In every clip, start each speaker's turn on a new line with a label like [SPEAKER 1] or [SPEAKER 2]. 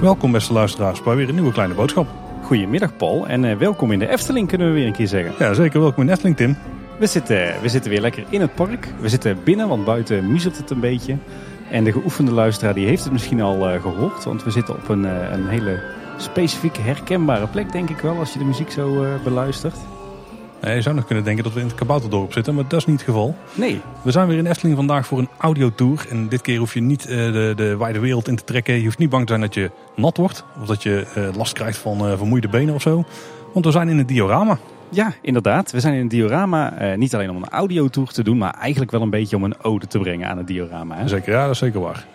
[SPEAKER 1] Welkom beste luisteraars bij weer een nieuwe kleine boodschap.
[SPEAKER 2] Goedemiddag Paul en uh, welkom in de Efteling kunnen we weer een keer zeggen.
[SPEAKER 1] Ja, zeker welkom in de Efteling Tim.
[SPEAKER 2] We zitten, we zitten weer lekker in het park. We zitten binnen, want buiten muezelt het een beetje. En de geoefende luisteraar die heeft het misschien al uh, gehoord. Want we zitten op een, uh, een hele specifieke herkenbare plek denk ik wel als je de muziek zo beluistert.
[SPEAKER 1] Nee, je zou nog kunnen denken dat we in het Kabouterdorp zitten, maar dat is niet het geval.
[SPEAKER 2] Nee.
[SPEAKER 1] We zijn weer in Efteling vandaag voor een audiotour. En dit keer hoef je niet uh, de, de wijde wereld in te trekken. Je hoeft niet bang te zijn dat je nat wordt. Of dat je uh, last krijgt van uh, vermoeide benen of zo. Want we zijn in het diorama.
[SPEAKER 2] Ja, inderdaad. We zijn in het diorama niet alleen om een audiotour te doen, maar eigenlijk wel een beetje om een ode te brengen aan het diorama. Hè?
[SPEAKER 1] Zeker, ja, dat is zeker waar.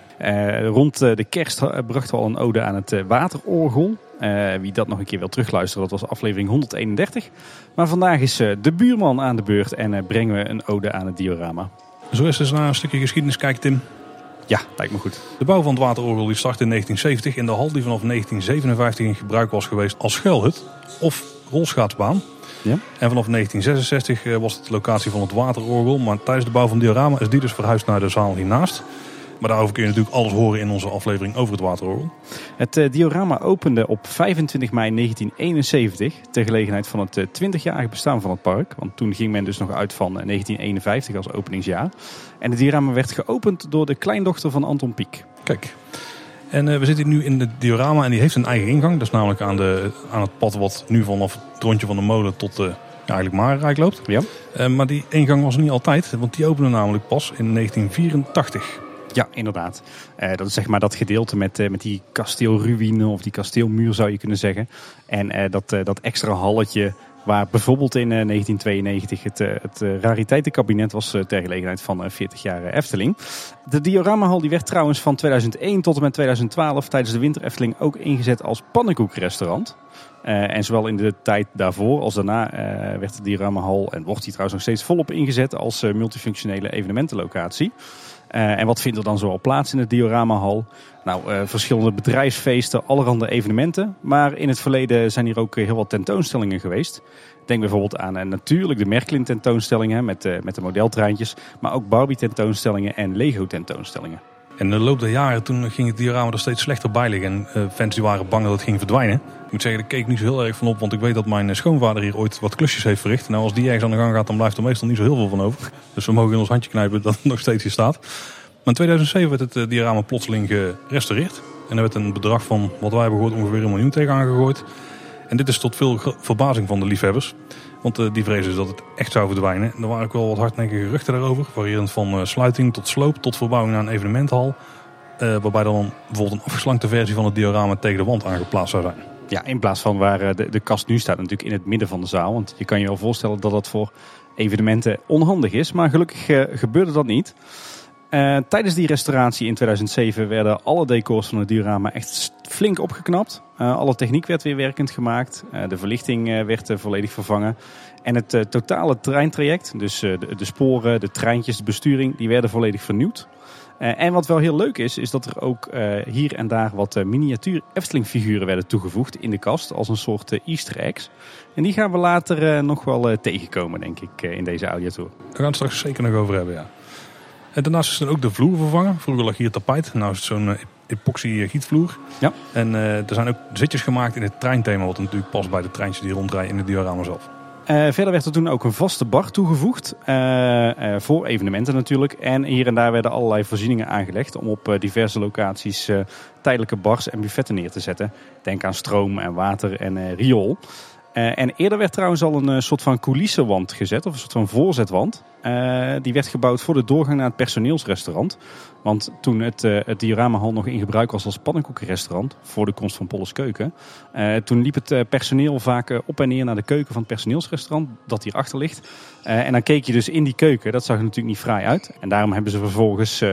[SPEAKER 2] rond de kerst brachten we al een ode aan het waterorgel. Uh, wie dat nog een keer wil terugluisteren, dat was aflevering 131. Maar vandaag is uh, de buurman aan de beurt en uh, brengen we een ode aan het diorama.
[SPEAKER 1] Zo is dus naar een stukje geschiedenis kijken, Tim.
[SPEAKER 2] Ja, lijkt me goed.
[SPEAKER 1] De bouw van het waterorgel die startte in 1970 in de hal die vanaf 1957 in gebruik was geweest als schuilhut of rolschaatsbaan.
[SPEAKER 2] Ja.
[SPEAKER 1] En vanaf 1966 was het de locatie van het waterorgel. Maar tijdens de bouw van het diorama is die dus verhuisd naar de zaal hiernaast. Maar daarover kun je natuurlijk alles horen in onze aflevering over het waterorgel.
[SPEAKER 2] Het uh, diorama opende op 25 mei 1971 ter gelegenheid van het uh, 20-jarige bestaan van het park. Want toen ging men dus nog uit van 1951 als openingsjaar. En het diorama werd geopend door de kleindochter van Anton Pieck.
[SPEAKER 1] Kijk. En uh, we zitten nu in het diorama en die heeft een eigen ingang. Dat is namelijk aan, de, aan het pad wat nu vanaf het rondje van de molen tot de ja, eigenlijk Marenrijk loopt.
[SPEAKER 2] Ja.
[SPEAKER 1] maar die ingang was er niet altijd, want die opende namelijk pas in 1984.
[SPEAKER 2] Ja, inderdaad. Uh, dat is zeg maar dat gedeelte met, uh, met die kasteelruïne of die kasteelmuur zou je kunnen zeggen. En uh, dat, dat extra halletje waar bijvoorbeeld in 1992 het, het rariteitenkabinet was ter gelegenheid van 40 jaar Efteling. De dioramahal die werd trouwens van 2001 tot en met 2012 tijdens de winter Efteling ook ingezet als pannenkoekrestaurant. En zowel in de tijd daarvoor als daarna werd de dioramahal en wordt die trouwens nog steeds volop ingezet als multifunctionele evenementenlocatie. Uh, en wat vindt er dan zoal plaats in het dioramahal? Nou, uh, verschillende bedrijfsfeesten, allerhande evenementen. Maar in het verleden zijn hier ook heel wat tentoonstellingen geweest. Denk bijvoorbeeld aan uh, natuurlijk de Merklin tentoonstellingen met, met de modeltreintjes. Maar ook Barbie tentoonstellingen en Lego tentoonstellingen.
[SPEAKER 1] En de loop der jaren toen ging het diorama er steeds slechter bij liggen. En fans die waren bang dat het ging verdwijnen. Ik moet zeggen, daar keek ik niet zo heel erg van op. Want ik weet dat mijn schoonvader hier ooit wat klusjes heeft verricht. Nou, als die ergens aan de gang gaat, dan blijft er meestal niet zo heel veel van over. Dus we mogen in ons handje knijpen dat het nog steeds hier staat. Maar in 2007 werd het diorama plotseling gerestaureerd. En er werd een bedrag van, wat wij hebben gehoord, ongeveer een miljoen tegenaan gegooid. En dit is tot veel verbazing van de liefhebbers. Want die vrezen dus dat het echt zou verdwijnen. Er waren ook wel wat hardnekkige geruchten daarover. Variërend van sluiting tot sloop tot verbouwing naar een evenementhal. Uh, waarbij dan bijvoorbeeld een afgeslankte versie van het diorama tegen de wand aangeplaatst zou zijn.
[SPEAKER 2] Ja, in plaats van waar de, de kast nu staat, natuurlijk in het midden van de zaal. Want je kan je wel voorstellen dat dat voor evenementen onhandig is. Maar gelukkig gebeurde dat niet. Uh, tijdens die restauratie in 2007 werden alle decors van het diorama echt flink opgeknapt. Uh, alle techniek werd weer werkend gemaakt. Uh, de verlichting werd volledig vervangen. En het totale treintraject, dus de, de, sporen, de treintjes, de besturing, die werden volledig vernieuwd. en wat wel heel leuk is, is dat er ook hier en daar wat miniatuur Efteling figuren werden toegevoegd in de kast. Als een soort easter eggs. En die gaan we later nog wel tegenkomen, denk ik, in deze audiotour.
[SPEAKER 1] Daar gaan we het straks zeker nog over hebben, ja. En daarnaast is er ook de vloer vervangen. Vroeger lag hier tapijt. Nou is het zo'n epoxy gietvloer.
[SPEAKER 2] Ja.
[SPEAKER 1] En uh, er zijn ook zitjes gemaakt in het treinthema. Wat natuurlijk past bij de treintjes die rondrijden in het diorama zelf.
[SPEAKER 2] Uh, verder werd er toen ook een vaste bar toegevoegd. Uh, voor evenementen natuurlijk. En hier en daar werden allerlei voorzieningen aangelegd. Om op diverse locaties tijdelijke bars en buffetten neer te zetten. Denk aan stroom en water en riool. En eerder werd trouwens al een soort van coulissenwand gezet, of een soort van voorzetwand. Uh, die werd gebouwd voor de doorgang naar het personeelsrestaurant. Want toen het, het dioramahal nog in gebruik was als pannenkoekenrestaurant, voor de komst van Polles Keuken, toen liep het personeel vaak op en neer naar de keuken van het personeelsrestaurant, dat hier achter ligt. en dan keek je dus in die keuken, dat zag er natuurlijk niet fraai uit. En daarom hebben ze vervolgens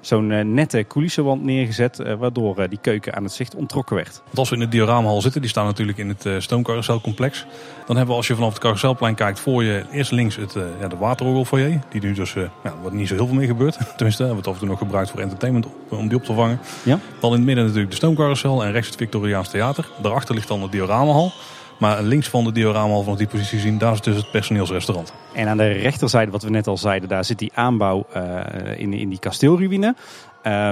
[SPEAKER 2] zo'n nette coulissenwand neergezet, waardoor die keuken aan het zicht onttrokken werd.
[SPEAKER 1] Want als we in het dioramahal zitten, die staan natuurlijk in het stoomcarouselcomplex. Dan hebben we als je vanaf het carouselplein kijkt voor je eerst links het, ja, de waterorgelfoyer. Die nu dus, ja, wat niet zo heel veel mee gebeurt. Tenminste, we het af en toe nog gebruikt voor entertainment om die op te vangen.
[SPEAKER 2] Ja.
[SPEAKER 1] Dan in het midden natuurlijk de stoomcarousel en rechts het Victoriaans Theater. Daarachter ligt dan het dioramahal. Maar links van de dioramahal van die positie zien, daar is dus het personeelsrestaurant.
[SPEAKER 2] En aan de rechterzijde, wat we net al zeiden, daar zit die aanbouw in, in die kasteelruïne.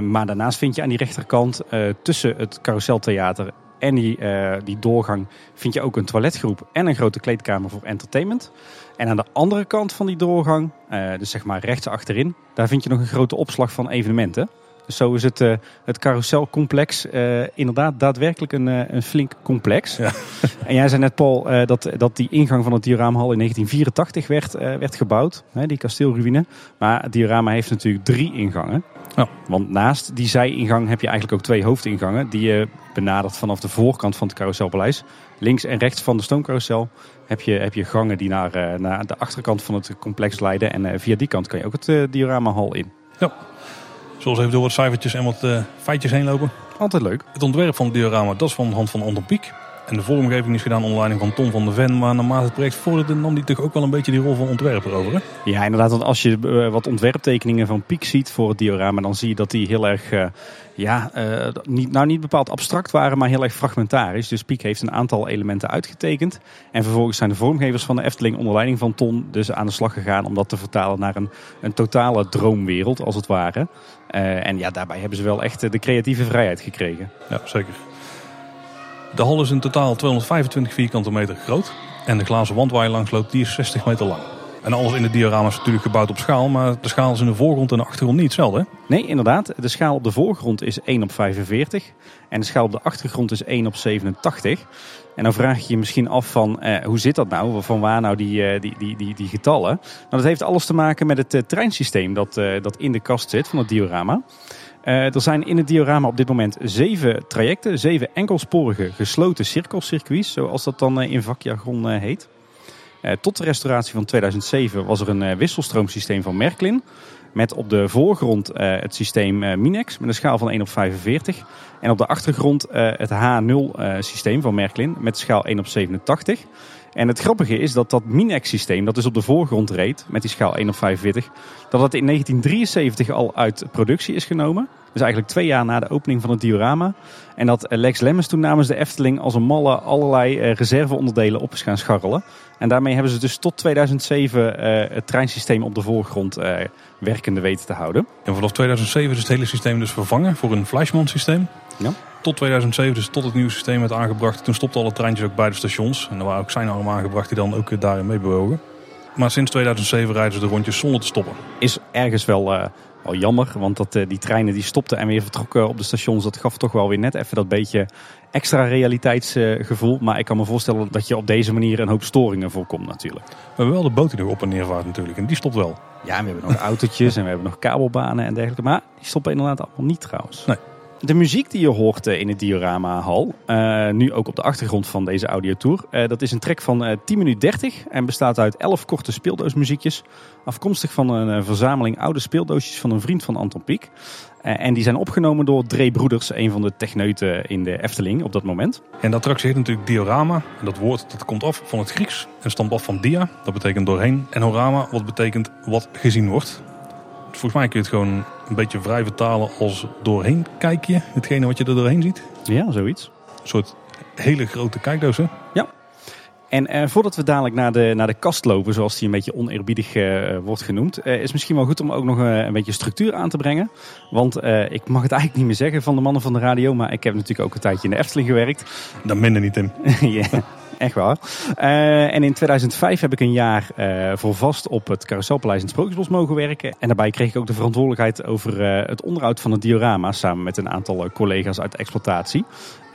[SPEAKER 2] maar daarnaast vind je aan die rechterkant tussen het carouseltheater en die, die doorgang vind je ook een toiletgroep en een grote kleedkamer voor entertainment. En aan de andere kant van die doorgang, dus zeg maar rechts achterin, daar vind je nog een grote opslag van evenementen. Zo is het, uh, het carouselcomplex uh, inderdaad daadwerkelijk een, uh, een flink complex. Ja. En jij zei net, Paul, dat, dat die ingang van het dioramahal in 1984 werd, werd gebouwd. Hè, die kasteelruïne. Maar het diorama heeft natuurlijk drie ingangen. Ja. Want naast die zijingang heb je eigenlijk ook twee hoofdingangen. Die je benadert vanaf de voorkant van het carouselpaleis. Links en rechts van de stoomcarousel heb je, heb je gangen die naar, naar de achterkant van het complex leiden. En via die kant kan je ook het dioramahal in.
[SPEAKER 1] Ja. Zoals even door wat cijfertjes en wat uh, feitjes heen lopen.
[SPEAKER 2] Altijd leuk.
[SPEAKER 1] Het ontwerp van het diorama, dat is van de hand van Anton Pieck. En de vormgeving is gedaan onder leiding van Tom van der Ven. Maar naarmate het project vorderde nam die toch ook wel een beetje die rol van ontwerper over. Hè?
[SPEAKER 2] Ja, inderdaad. Want als je uh, wat ontwerptekeningen van Pieck ziet voor het diorama, dan zie je dat die heel erg, uh, ja, uh, niet, nou niet bepaald abstract waren, maar heel erg fragmentarisch. Dus Pieck heeft een aantal elementen uitgetekend. En vervolgens zijn de vormgevers van de Efteling onder leiding van Ton dus aan de slag gegaan om dat te vertalen naar een, een totale droomwereld, als het ware. en ja, daarbij hebben ze wel echt de creatieve vrijheid gekregen.
[SPEAKER 1] Ja, zeker. De hal is in totaal 225 vierkante meter groot. En de glazen wand waar je langs loopt, die is 60 meter lang. En alles in het diorama is natuurlijk gebouwd op schaal, maar de schaal is in de voorgrond en de achtergrond niet hetzelfde.
[SPEAKER 2] Nee, inderdaad. De schaal op de voorgrond is 1 op 45 en de schaal op de achtergrond is 1 op 87. En dan vraag je je misschien af van eh, hoe zit dat nou? Van waar nou die, eh, die, die, die, die getallen? Nou, dat heeft alles te maken met het uh, treinsysteem dat, uh, dat in de kast zit van het diorama. Uh, er zijn in het diorama op dit moment zeven trajecten, zeven enkelsporige gesloten cirkelcircuits, zoals dat dan in vakjargon heet. Uh, tot de restauratie van 2007 was er een wisselstroomsysteem van Merklin. Met op de voorgrond het systeem Minex met een schaal van 1 op 45. En op de achtergrond het H0 systeem van Merklin met schaal 1 op 87. En het grappige is dat dat Minex systeem, dat dus op de voorgrond reed met die schaal 1 op 45, dat dat in 1973 al uit productie is genomen. Dus eigenlijk twee jaar na de opening van het diorama. En dat Lex Lemmens toen namens de Efteling als een malle allerlei reserveonderdelen op is gaan scharrelen. En daarmee hebben ze dus tot 2007 uh, het treinsysteem op de voorgrond uh, werkende weten te houden.
[SPEAKER 1] En vanaf 2007 is het hele systeem dus vervangen voor een Fleischmann systeem. Ja. Tot 2007, dus tot het nieuwe systeem werd aangebracht. Toen stopten alle treintjes ook bij de stations. En er waren ook seinarmen aangebracht die dan ook daarin mee bewogen. Maar sinds 2007 rijden ze de rondjes zonder te stoppen.
[SPEAKER 2] Is ergens wel, wel jammer, want dat, uh, die treinen die stopten en weer vertrokken op de stations. Dat gaf toch wel weer net even dat beetje extra realiteitsgevoel. Maar ik kan me voorstellen dat je op deze manier een hoop storingen voorkomt natuurlijk. We
[SPEAKER 1] hebben wel de boot die nog op en neer vaart natuurlijk. En die stopt wel.
[SPEAKER 2] Ja, en we hebben nog autootjes en we hebben nog kabelbanen en dergelijke. Maar die stoppen inderdaad allemaal niet trouwens.
[SPEAKER 1] Nee.
[SPEAKER 2] De muziek die je hoort eh, in het diorama-hal, uh, nu ook op de achtergrond van deze audiotour, uh, dat is een track van uh, 10 minuten 30 en bestaat uit 11 korte speeldoosmuziekjes. Afkomstig van een verzameling oude speeldoosjes van een vriend van Anton Pieck. en die zijn opgenomen door Dre Broeders, een van de techneuten in de Efteling op dat moment.
[SPEAKER 1] En dat attractie heet natuurlijk diorama. En dat woord dat komt af van het Grieks en stamt af van dia, dat betekent doorheen. En horama, wat betekent wat gezien wordt. Volgens mij kun je het gewoon een beetje vrij vertalen als doorheen kijk je. Hetgene wat je er doorheen ziet.
[SPEAKER 2] Ja, zoiets.
[SPEAKER 1] Een soort hele grote kijkdoos hè?
[SPEAKER 2] Ja. En eh, voordat we dadelijk naar de, naar de kast lopen, zoals die een beetje oneerbiedig uh, wordt genoemd, uh, is misschien wel goed om ook nog een beetje structuur aan te brengen. Want ik mag het eigenlijk niet meer zeggen van de mannen van de radio, maar ik heb natuurlijk ook een tijdje in de Efteling gewerkt.
[SPEAKER 1] Dan minder niet, Tim.
[SPEAKER 2] ja. Echt waar. Uh, en in 2005 heb ik een jaar uh, voor vast op het Carouselpaleis in het Sprookjesbos mogen werken. En daarbij kreeg ik ook de verantwoordelijkheid over uh, het onderhoud van het diorama samen met een aantal collega's uit de exploitatie.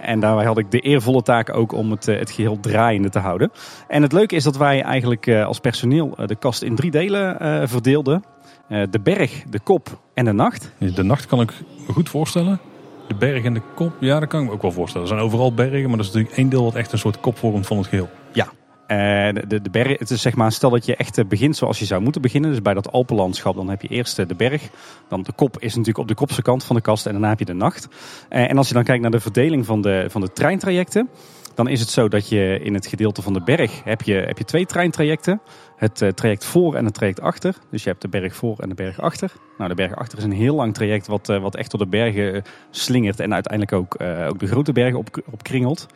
[SPEAKER 2] En daarbij had ik de eervolle taak ook om het, het geheel draaiende te houden. En het leuke is dat wij eigenlijk als personeel de kast in drie delen verdeelden. de berg, de kop en de nacht.
[SPEAKER 1] De nacht kan ik goed voorstellen. De berg en de kop, ja, dat kan ik me ook wel voorstellen. Er zijn overal bergen, maar dat is natuurlijk één deel wat echt een soort kop vormt van het geheel.
[SPEAKER 2] Ja, uh, de, de berg, het is zeg maar, stel dat je echt eh, begint zoals je zou moeten beginnen. Dus bij dat Alpenlandschap, dan heb je eerst de berg. Dan de kop is natuurlijk op de kopse kant van de kast en daarna heb je de nacht. En als je dan kijkt naar de verdeling van de, van de treintrajecten. Dan is het zo dat je in het gedeelte van de berg heb je, heb je twee treintrajecten. Het uh, traject voor en het traject achter. Dus je hebt de berg voor en de berg achter. Nou, de berg achter is een heel lang traject wat, uh, wat echt door de bergen slingert. En uiteindelijk ook, ook de grote bergen op, opkringelt.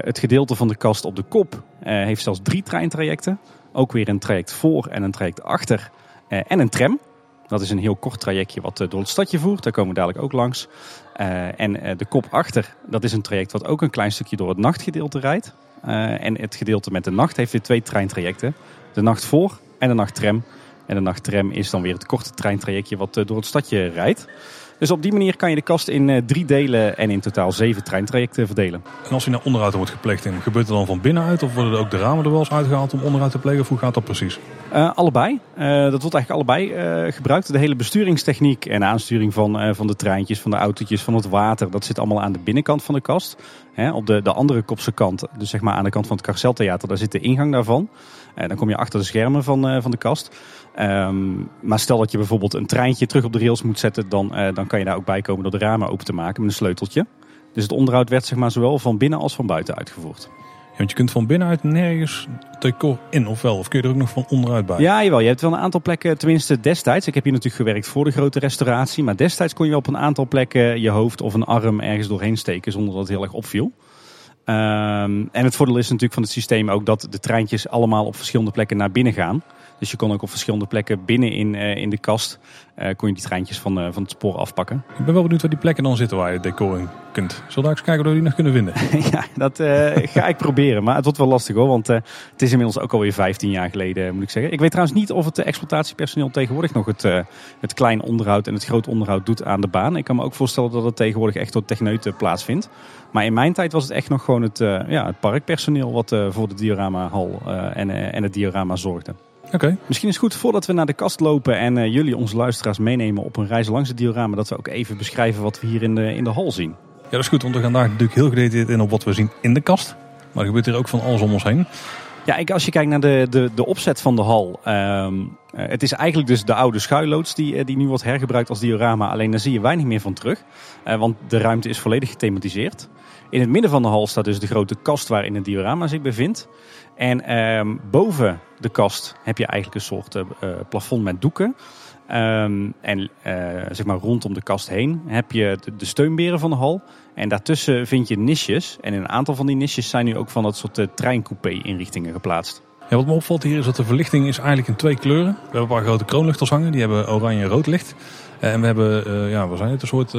[SPEAKER 2] het gedeelte van de kast op de kop heeft zelfs drie treintrajecten. Ook weer een traject voor en een traject achter. en een tram. Dat is een heel kort trajectje wat door het stadje voert. Daar komen we dadelijk ook langs. en de kop achter, dat is een traject wat ook een klein stukje door het nachtgedeelte rijdt. en het gedeelte met de nacht heeft weer twee treintrajecten. De nacht voor en de nachttram. En de nachttram is dan weer het korte treintrajectje wat door het stadje rijdt. Dus op die manier kan je de kast in eh, drie delen en in totaal zeven treintrajecten verdelen.
[SPEAKER 1] En als hij naar onderhoud wordt gepleegd, gebeurt het dan van binnenuit? Of worden er ook de ramen er wel eens uitgehaald om onderhoud te plegen? Of hoe gaat dat precies?
[SPEAKER 2] Uh, allebei. Uh, dat wordt eigenlijk allebei uh, gebruikt. De hele besturingstechniek en aansturing van, van de treintjes, van de autootjes, van het water. Dat zit allemaal aan de binnenkant van de kast. op de, de andere kopse kant, dus zeg maar aan de kant van het Carceltheater, daar zit de ingang daarvan. Dan kom je achter de schermen van, van de kast. Um, maar stel dat je bijvoorbeeld een treintje terug op de rails moet zetten, dan, uh, dan kan je daar ook bij komen door de ramen open te maken met een sleuteltje. Dus het onderhoud werd zeg maar, zowel van binnen als van buiten uitgevoerd.
[SPEAKER 1] Ja, want je kunt van binnenuit nergens decor in, of wel? Of kun je er ook nog van onderuit bij?
[SPEAKER 2] Ja, jawel. Je hebt wel een aantal plekken, tenminste destijds. Ik heb hier natuurlijk gewerkt voor de grote restauratie. Maar destijds kon je op een aantal plekken je hoofd of een arm ergens doorheen steken zonder dat het heel erg opviel. Um, en het voordeel is natuurlijk van het systeem ook dat de treintjes allemaal op verschillende plekken naar binnen gaan. Dus je kon ook op verschillende plekken binnen in, uh, in de kast uh, kon je die treintjes van, uh, van het spoor afpakken.
[SPEAKER 1] Ik ben wel benieuwd waar die plekken dan zitten waar je het decor in kunt. Zullen we eens kijken of we die nog kunnen vinden?
[SPEAKER 2] ja, dat ga ik proberen. Maar het wordt wel lastig hoor. Want het is inmiddels ook alweer 15 jaar geleden moet ik zeggen. Ik weet trouwens niet of het exploitatiepersoneel tegenwoordig nog het, het klein onderhoud en het groot onderhoud doet aan de baan. Ik kan me ook voorstellen dat het tegenwoordig echt door techneuten plaatsvindt. Maar in mijn tijd was het echt nog gewoon het, ja, het parkpersoneel wat voor de dioramahal en, en het diorama zorgde.
[SPEAKER 1] Oké.
[SPEAKER 2] Misschien is het goed voordat we naar de kast lopen en uh, jullie onze luisteraars meenemen op een reis langs het diorama, dat we ook even beschrijven wat we hier in de, in de hal zien.
[SPEAKER 1] Ja, dat is goed, want we gaan daar natuurlijk heel gedetailleerd in op wat we zien in de kast. Maar er gebeurt hier ook van alles om ons heen.
[SPEAKER 2] Ja, ik, als je kijkt naar de, de, de opzet van de hal. Um, het is eigenlijk dus de oude schuilloods die, die nu wordt hergebruikt als diorama. Alleen daar zie je weinig meer van terug. Uh, want de ruimte is volledig gethematiseerd. In het midden van de hal staat dus de grote kast waarin het diorama zich bevindt. En um, boven de kast heb je eigenlijk een soort uh, plafond met doeken. Um, en uh, zeg maar rondom de kast heen heb je de, steunberen van de hal. En daartussen vind je nisjes. En in een aantal van die nisjes zijn nu ook van dat soort uh, treincoupé-inrichtingen geplaatst.
[SPEAKER 1] Ja, wat me opvalt hier is dat de verlichting is eigenlijk in twee kleuren. We hebben een paar grote kroonluchters hangen. Die hebben oranje en rood licht. En we hebben, ja, wat zijn het, een soort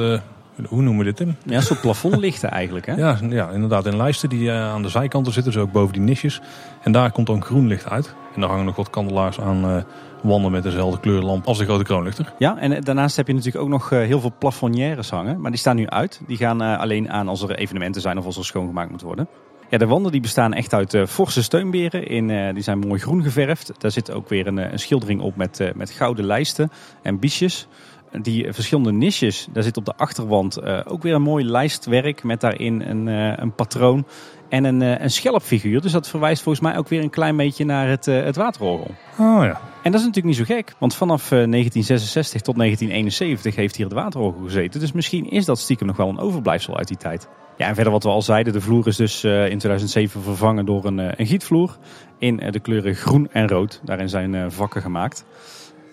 [SPEAKER 1] hoe noemen we dit, Tim?
[SPEAKER 2] Ja, een soort plafondlichten eigenlijk, hè?
[SPEAKER 1] Ja, ja, inderdaad. In lijsten die uh, aan de zijkanten zitten, dus ook boven die nisjes. En daar komt dan groen licht uit. En daar hangen nog wat kandelaars aan uh, wanden met dezelfde kleurlamp als de grote kroonlichter.
[SPEAKER 2] Ja, en eh, daarnaast heb je natuurlijk ook nog heel veel plafonnières hangen. Maar die staan nu uit. Die gaan alleen aan als er evenementen zijn of als er schoongemaakt moet worden. Ja, de wanden die bestaan echt uit uh, forse steunberen. In, uh, die zijn mooi groen geverfd. Daar zit ook weer een, een schildering op met, uh, met gouden lijsten en biesjes die verschillende niches. Daar zit op de achterwand uh, ook weer een mooi lijstwerk met daarin een, uh, een patroon en een, uh, een schelpfiguur. Dus dat verwijst volgens mij ook weer een klein beetje naar het, het waterorgel.
[SPEAKER 1] Oh ja.
[SPEAKER 2] En dat is natuurlijk niet zo gek, want vanaf 1966 tot 1971 heeft hier het waterorgel gezeten. Dus misschien is dat stiekem nog wel een overblijfsel uit die tijd. Ja, en verder wat we al zeiden, de vloer is dus in 2007 vervangen door een, een gietvloer in de kleuren groen en rood. Daarin zijn vakken gemaakt.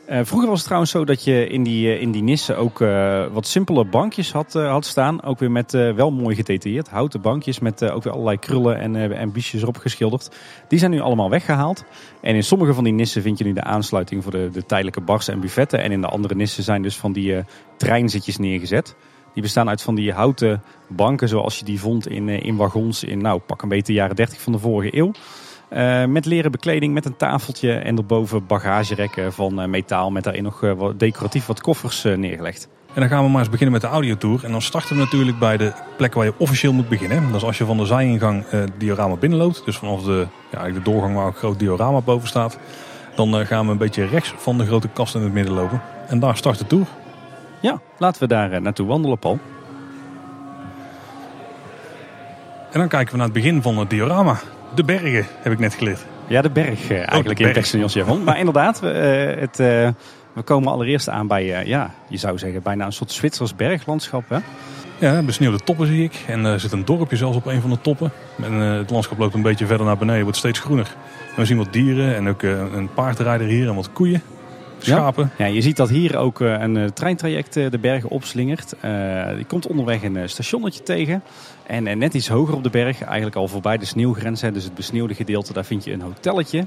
[SPEAKER 2] Uh, vroeger was het trouwens zo dat je in die, uh, in die nissen ook uh, wat simpele bankjes had, had staan. Ook weer met wel mooi gedetailleerd. Houten bankjes met ook weer allerlei krullen en, en biesjes erop geschilderd. Die zijn nu allemaal weggehaald. En in sommige van die nissen vind je nu de aansluiting voor de, de tijdelijke bars en buffetten. En in de andere nissen zijn dus van die treinzitjes neergezet. Die bestaan uit van die houten banken zoals je die vond in, in wagons in nou pak een beetje de jaren 30 van de vorige eeuw. Uh, met leren bekleding, met een tafeltje en erboven bagagerekken van uh, metaal met daarin nog wat decoratief wat koffers neergelegd.
[SPEAKER 1] En dan gaan we maar eens beginnen met de audiotour. En dan starten we natuurlijk bij de plek waar je officieel moet beginnen. Dat is als je van de zijingang het diorama binnenloopt. Dus vanaf de, ja, de doorgang waar een groot diorama boven staat. Dan gaan we een beetje rechts van de grote kast in het midden lopen. En daar start de tour.
[SPEAKER 2] Ja, laten we daar naartoe wandelen, Paul.
[SPEAKER 1] En dan kijken we naar het begin van het diorama. De bergen, heb ik net geleerd.
[SPEAKER 2] Ja, de berg eigenlijk oh, de in het Jargon. Maar inderdaad, we, uh, het, uh, we komen allereerst aan bij, ja, je zou zeggen, bijna een soort Zwitsers berglandschap. Hè?
[SPEAKER 1] Ja, besneeuwde toppen zie ik. En er zit een dorpje zelfs op een van de toppen. En het landschap loopt een beetje verder naar beneden, wordt steeds groener. En we zien wat dieren en ook een paardrijder hier en wat koeien. schapen.
[SPEAKER 2] Ja, je ziet dat hier ook eh, een eh, treintraject eh, de bergen opslingert. Je komt onderweg een stationnetje tegen. En net iets hoger op de berg, eigenlijk al voorbij de sneeuwgrens, dus het besneeuwde gedeelte, daar vind je een hotelletje.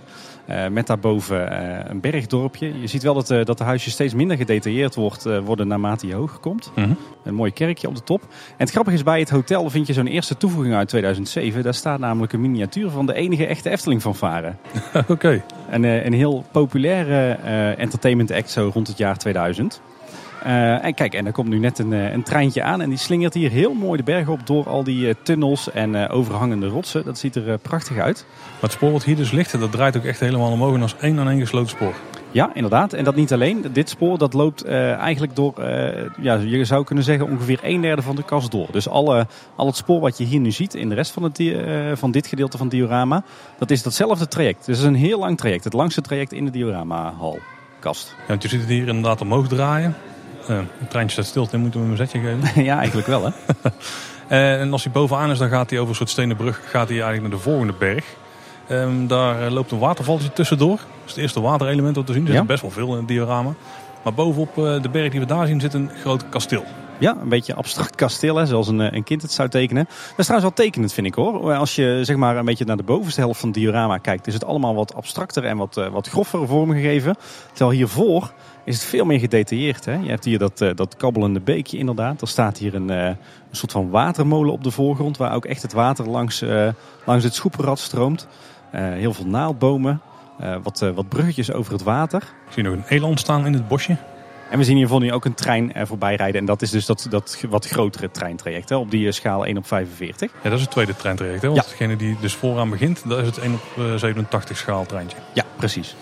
[SPEAKER 2] met daarboven een bergdorpje. Je ziet wel dat, dat de huisjes steeds minder gedetailleerd wordt, worden naarmate je hoger komt.
[SPEAKER 1] Mhm.
[SPEAKER 2] Een mooi kerkje op de top. En het grappige is, bij het hotel vind je zo'n eerste toevoeging uit 2007. Daar staat namelijk een miniatuur van de enige echte Efteling fanfare.
[SPEAKER 1] Oké.
[SPEAKER 2] Een, een heel populaire entertainment act zo rond het jaar 2000. Uh, en kijk, en er komt nu net een, een, treintje aan en die slingert hier heel mooi de berg op door al die uh, tunnels en uh, overhangende rotsen. Dat ziet er prachtig uit.
[SPEAKER 1] Maar het spoor wat hier dus ligt, dat draait ook echt helemaal omhoog en als één aan één gesloten spoor.
[SPEAKER 2] Ja, inderdaad. En dat niet alleen. Dit spoor dat loopt eigenlijk door, ja, je zou kunnen zeggen ongeveer een derde van de kast door. Dus alle, al het spoor wat je hier nu ziet in de rest van, het, van dit gedeelte van het diorama, dat is datzelfde traject. Dus het is een heel lang traject. Het langste traject in de dioramahal kast.
[SPEAKER 1] Ja, want je ziet het hier inderdaad omhoog draaien. Uh, het treintje staat stil, dan moeten we hem een zetje geven.
[SPEAKER 2] ja, eigenlijk wel hè.
[SPEAKER 1] uh, en als hij bovenaan is, dan gaat hij over een soort stenen brug gaat hij eigenlijk naar de volgende berg. Um, daar eh, loopt een watervaltje tussendoor. Dat is het eerste waterelement wat te zien. Er zit best wel veel in het diorama. Maar bovenop de berg die we daar zien zit een groot kasteel.
[SPEAKER 2] Ja, een beetje abstract kasteel, hè, zoals een, een kind het zou tekenen. Dat is trouwens wel tekenend, vind ik hoor. Als je zeg maar een beetje naar de bovenste helft van het diorama kijkt, is het allemaal wat abstracter en wat, wat groffere vormgegeven. Terwijl hiervoor is het veel meer gedetailleerd. Hè? Je hebt hier dat, uh, dat kabbelende beekje inderdaad. Er staat hier een, uh, een soort van watermolen op de voorgrond. Waar ook echt het water langs, uh, langs het schoepenrad stroomt. heel veel naaldbomen. wat, wat bruggetjes over het water.
[SPEAKER 1] Ik zie nog een eland staan in het bosje.
[SPEAKER 2] En we zien hier nu ook een trein voorbij rijden. En dat is dus dat, dat wat grotere treintraject hè, op die schaal 1 op 45.
[SPEAKER 1] Ja, dat is het tweede treintraject. Hè? Want ja. degene die dus vooraan begint, dat is het 1 op 87 schaal treintje.
[SPEAKER 2] Ja, precies.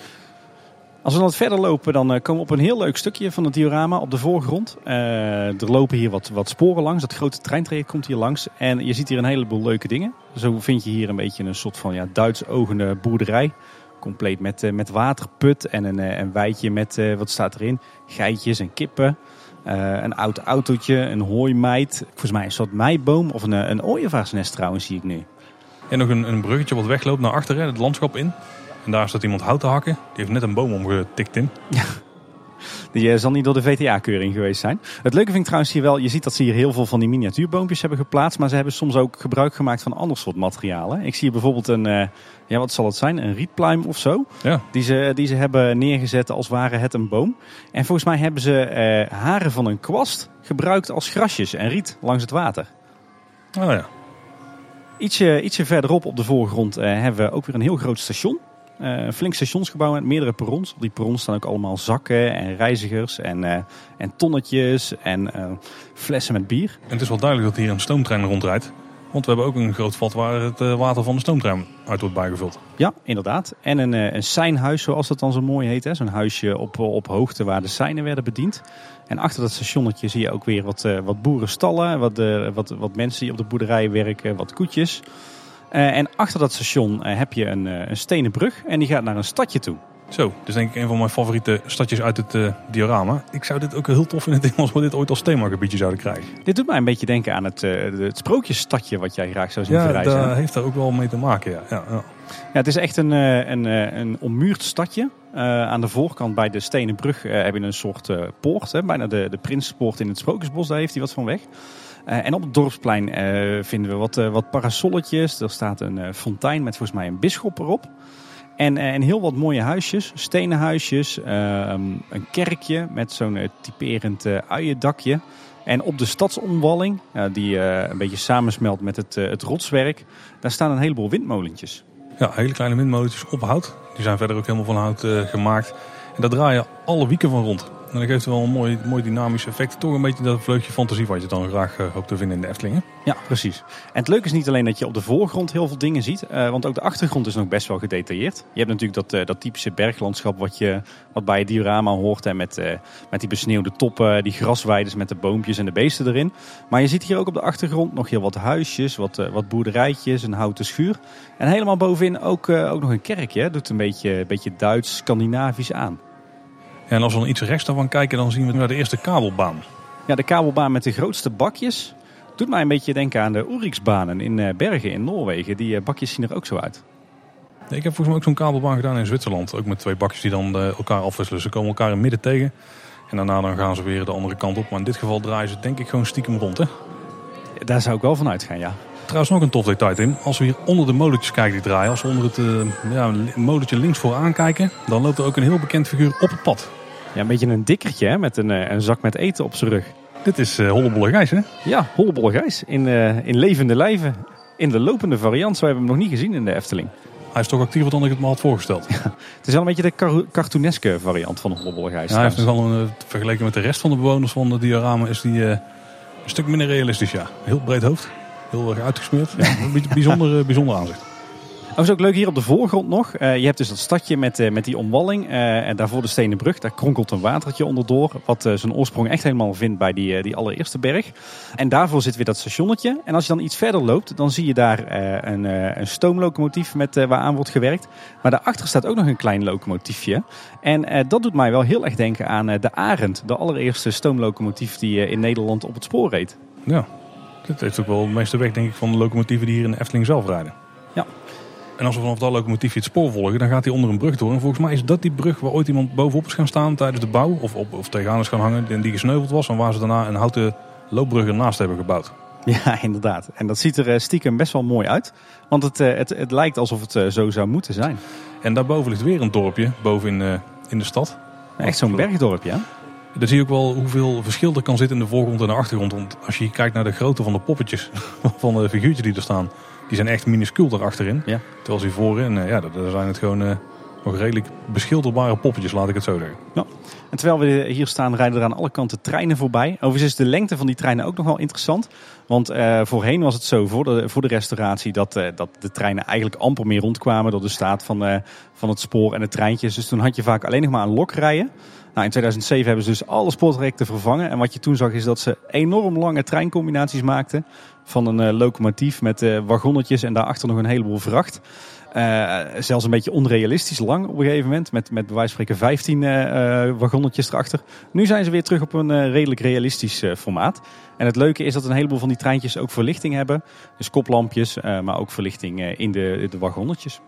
[SPEAKER 2] Als we dan verder lopen, dan eh, komen we op een heel leuk stukje van het diorama op de voorgrond. Uh, er lopen hier wat, wat sporen langs. Dat grote treintraject komt hier langs. En je ziet hier een heleboel leuke dingen. Zo vind je hier een beetje een soort van ja, Duits ogende boerderij. Compleet met, uh, met waterput en een, een met, wat staat erin? Geitjes en kippen. een oud autootje, een hooimeid. Volgens mij een soort meiboom of een, een ooievaarsnest trouwens zie ik nu.
[SPEAKER 1] En nog een, een bruggetje wat wegloopt naar achteren, het landschap in. En daar staat iemand hout te hakken. Die heeft net een boom omgetikt in.
[SPEAKER 2] Ja. Die eh, zal niet door de VTA-keuring geweest zijn. Het leuke vind ik trouwens hier wel, je ziet dat ze hier heel veel van die miniatuurboompjes hebben geplaatst. Maar ze hebben soms ook gebruik gemaakt van ander soort materialen. Ik zie hier bijvoorbeeld een, uh, ja wat zal het zijn, een rietpluim of zo.
[SPEAKER 1] Ja.
[SPEAKER 2] Die, ze, die ze hebben neergezet als ware het een boom. En volgens mij hebben ze uh, haren van een kwast gebruikt als grasjes en riet langs het water.
[SPEAKER 1] Oh ja.
[SPEAKER 2] Ietsje, ietsje verderop op de voorgrond hebben we ook weer een heel groot station. Een flink stationsgebouw met meerdere perrons. Op die perrons staan ook allemaal zakken en reizigers en, uh, en tonnetjes en uh, flessen met bier.
[SPEAKER 1] En het is wel duidelijk dat hier een stoomtrein rondrijdt. Want we hebben ook een groot vat waar het water van de stoomtrein uit wordt bijgevuld.
[SPEAKER 2] Ja, inderdaad. En een, een seinhuis, zoals dat dan zo mooi heet. Zo'n huisje op, op hoogte waar de seinen werden bediend. En achter dat stationnetje zie je ook weer wat, wat boerenstallen. Wat, wat, wat mensen die op de boerderij werken, wat koetjes. Uh, en achter dat station uh, heb je een, uh, een, stenen brug en die gaat naar een stadje toe.
[SPEAKER 1] Zo, dus denk ik een van mijn favoriete stadjes uit het diorama. Ik zou dit ook heel tof vinden als we dit ooit als themagebiedje zouden krijgen.
[SPEAKER 2] Dit doet mij een beetje denken aan het, het sprookjesstadje wat jij graag zou zien
[SPEAKER 1] ja,
[SPEAKER 2] verrijzen.
[SPEAKER 1] Ja, dat heeft daar ook wel mee te maken, ja. ja, ja.
[SPEAKER 2] ja het is echt een, een, een ommuurd stadje. aan de voorkant bij de stenen brug heb je een soort poort. Hè, bijna de, de Prinspoort in het Sprookjesbos, daar heeft hij wat van weg. Uh, en op het dorpsplein uh, vinden we wat, uh, wat parasolletjes. Er staat een fontein met volgens mij een bisschop erop. En, en heel wat mooie huisjes, stenen huisjes. Ehm, een kerkje met zo'n typerend uiendakje. En op de stadsomwalling, die een beetje samensmelt met het, het rotswerk, daar staan een heleboel windmolentjes.
[SPEAKER 1] Ja, hele kleine windmolentjes op hout. Die zijn verder ook helemaal van hout gemaakt. En daar draaien alle wieken van rond. Dat geeft wel een mooi, mooi dynamisch effect. Toch een beetje dat vleugje fantasie wat je dan graag uh, hoopt te vinden in de Eftelingen.
[SPEAKER 2] Ja, precies. En het leuke is niet alleen dat je op de voorgrond heel veel dingen ziet. Uh, want ook de achtergrond is nog best wel gedetailleerd. Je hebt natuurlijk dat, uh, dat typische berglandschap wat, je, wat bij het diorama hoort. En met, met die besneeuwde toppen, die grasweiden met de boompjes en de beesten erin. Maar je ziet hier ook op de achtergrond nog heel wat huisjes, wat, wat boerderijtjes, een houten schuur. En helemaal bovenin ook, ook nog een kerkje. Doet een beetje, beetje Duits-Scandinavisch aan.
[SPEAKER 1] En als we dan iets rechts daarvan kijken, dan zien we naar de eerste kabelbaan.
[SPEAKER 2] Ja, de kabelbaan met de grootste bakjes. Doet mij een beetje denken aan de Oeriksbanen in Bergen in Noorwegen. Die bakjes zien er ook zo uit.
[SPEAKER 1] Ik heb volgens mij ook zo'n kabelbaan gedaan in Zwitserland. Ook met twee bakjes die dan uh, elkaar afwisselen. Ze komen elkaar in het midden tegen. En daarna dan gaan ze weer de andere kant op. Maar in dit geval draaien ze denk ik gewoon stiekem rond. Hè?
[SPEAKER 2] Daar zou ik wel van uitgaan, ja.
[SPEAKER 1] Trouwens nog een tof detail in. Als we hier onder de molentjes kijken die draaien. Als we onder het uh, ja, molentje links vooraan kijken. Dan loopt er ook een heel bekend figuur op het pad.
[SPEAKER 2] Ja, een beetje een dikkertje hè? met een, een zak met eten op zijn rug.
[SPEAKER 1] Dit is uh, Hollebolle Gijs hè?
[SPEAKER 2] Ja, Hollebolle Gijs. In, uh, in levende lijven. In de lopende variant. Zo hebben we hem nog niet gezien in de Efteling.
[SPEAKER 1] Hij is toch actiever dan ik het me had voorgesteld.
[SPEAKER 2] Ja, het is wel een beetje de cartooneske variant van Hollebolle Gijs.
[SPEAKER 1] Ja, hij heeft wel een, vergeleken met de rest van de bewoners van de diorama is die uh, een stuk minder realistisch. Ja. Heel breed hoofd. Heel erg uitgesmeerd. Ja, een bijzonder, bijzonder aanzicht.
[SPEAKER 2] Dat is ook leuk hier op de voorgrond nog. Uh, je hebt dus dat stadje met, uh, met die omwalling. Uh, en daarvoor de stenen brug. Daar kronkelt een watertje onderdoor. Wat zijn oorsprong echt helemaal vindt bij die, die allereerste berg. En daarvoor zit weer dat stationnetje. En als je dan iets verder loopt, dan zie je daar een, een stoomlocomotief met, waaraan wordt gewerkt. Maar daarachter staat ook nog een klein locomotiefje. En dat doet mij wel heel erg denken aan de Arend. De allereerste stoomlocomotief die in Nederland op het spoor reed.
[SPEAKER 1] Ja, dat heeft ook wel de meeste weg denk ik van de locomotieven die hier in de Efteling zelf rijden.
[SPEAKER 2] Ja.
[SPEAKER 1] En als we vanaf dat locomotiefje het spoor volgen, dan gaat hij onder een brug door. En volgens mij is dat die brug waar ooit iemand bovenop is gaan staan tijdens de bouw. Of, op, of tegenaan is gaan hangen en die gesneuveld was. En waar ze daarna een houten loopbrug ernaast hebben gebouwd.
[SPEAKER 2] Ja, inderdaad. En dat ziet er stiekem best wel mooi uit. Want het, het, het lijkt alsof het zo zou moeten zijn.
[SPEAKER 1] En daarboven ligt weer een dorpje, boven in, in de stad.
[SPEAKER 2] Echt zo'n bergdorpje, hè?
[SPEAKER 1] Dan zie je ook wel hoeveel verschil er kan zitten in de voorgrond en de achtergrond. Want als je kijkt naar de grootte van de poppetjes, van de figuurtjes die er staan, die zijn echt minuscuul daarachterin. Ja. Terwijl ze voorin, uh, ja, daar zijn het gewoon uh, nog redelijk beschilderbare poppetjes, laat ik het zo zeggen.
[SPEAKER 2] Ja. En terwijl we hier staan, rijden er aan alle kanten treinen voorbij. Overigens is de lengte van die treinen ook nog wel interessant. Want uh, voorheen was het zo, voor de, voor de restauratie, dat, uh, dat de treinen eigenlijk amper meer rondkwamen door de staat van, van het spoor en de treintjes. Dus toen had je vaak alleen nog maar een lok rijden. Nou, in 2007 hebben ze dus alle spoortrajecten vervangen. En wat je toen zag is dat ze enorm lange treincombinaties maakten. Van een uh, locomotief met uh, wagonnetjes en daarachter nog een heleboel vracht. Uh, zelfs een beetje onrealistisch lang op een gegeven moment. Met, met bij wijze van spreken 15 wagonnetjes erachter. Nu zijn ze weer terug op een redelijk realistisch formaat. En het leuke is dat een heleboel van die treintjes ook verlichting hebben. Dus koplampjes, maar ook verlichting in de, de wagonnetjes.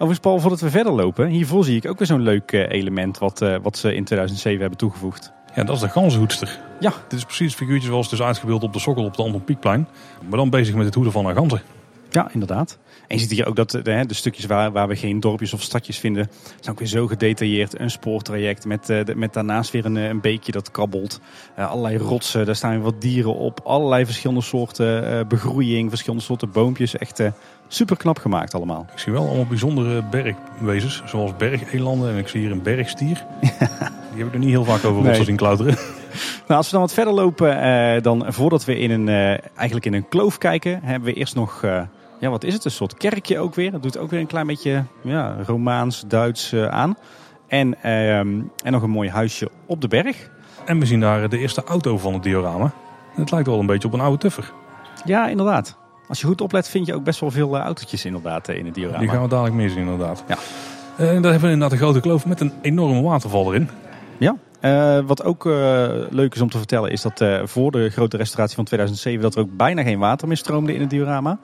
[SPEAKER 2] Overigens Paul, voordat we verder lopen, hiervoor zie ik ook weer zo'n leuk element wat, wat ze in 2007 hebben toegevoegd.
[SPEAKER 1] Ja, dat is de ganzenhoedster.
[SPEAKER 2] Ja.
[SPEAKER 1] Dit is precies het figuurtje zoals het is uitgebeeld op de sokkel op de Anton Pieckplein. Maar dan bezig met het hoeden van een ganzen.
[SPEAKER 2] Ja, inderdaad. En je ziet hier ook dat de, de stukjes waar, waar we geen dorpjes of stadjes vinden, zijn ook weer zo gedetailleerd. Een spoortraject met, met daarnaast weer een, een beekje dat kabbelt. Uh, allerlei rotsen, daar staan weer wat dieren op. Allerlei verschillende soorten uh, begroeiing, verschillende soorten boompjes. Echt uh, super knap gemaakt allemaal.
[SPEAKER 1] Ik zie wel allemaal bijzondere bergwezens, zoals bergelanden en ik zie hier een bergstier. Die heb ik er niet heel vaak over nee. zien klauteren.
[SPEAKER 2] Nou, als we dan wat verder lopen, dan voordat we in een, eigenlijk in een kloof kijken, hebben we eerst nog, ja wat is het, een soort kerkje ook weer. Dat doet ook weer een klein beetje ja, Romaans, Duits aan. En, ehm, en nog een mooi huisje op de berg.
[SPEAKER 1] En we zien daar de eerste auto van het diorama. Het lijkt wel een beetje op een oude tuffer.
[SPEAKER 2] Ja, inderdaad. Als je goed oplet vind je ook best wel veel autootjes inderdaad in het diorama.
[SPEAKER 1] Die gaan we dadelijk meer zien inderdaad. Ja. daar hebben we inderdaad een grote kloof met een enorme waterval erin.
[SPEAKER 2] Ja, uh, wat ook uh, leuk is om te vertellen is dat uh, voor de grote restauratie van 2007 dat er ook bijna geen water meer stroomde in het diorama.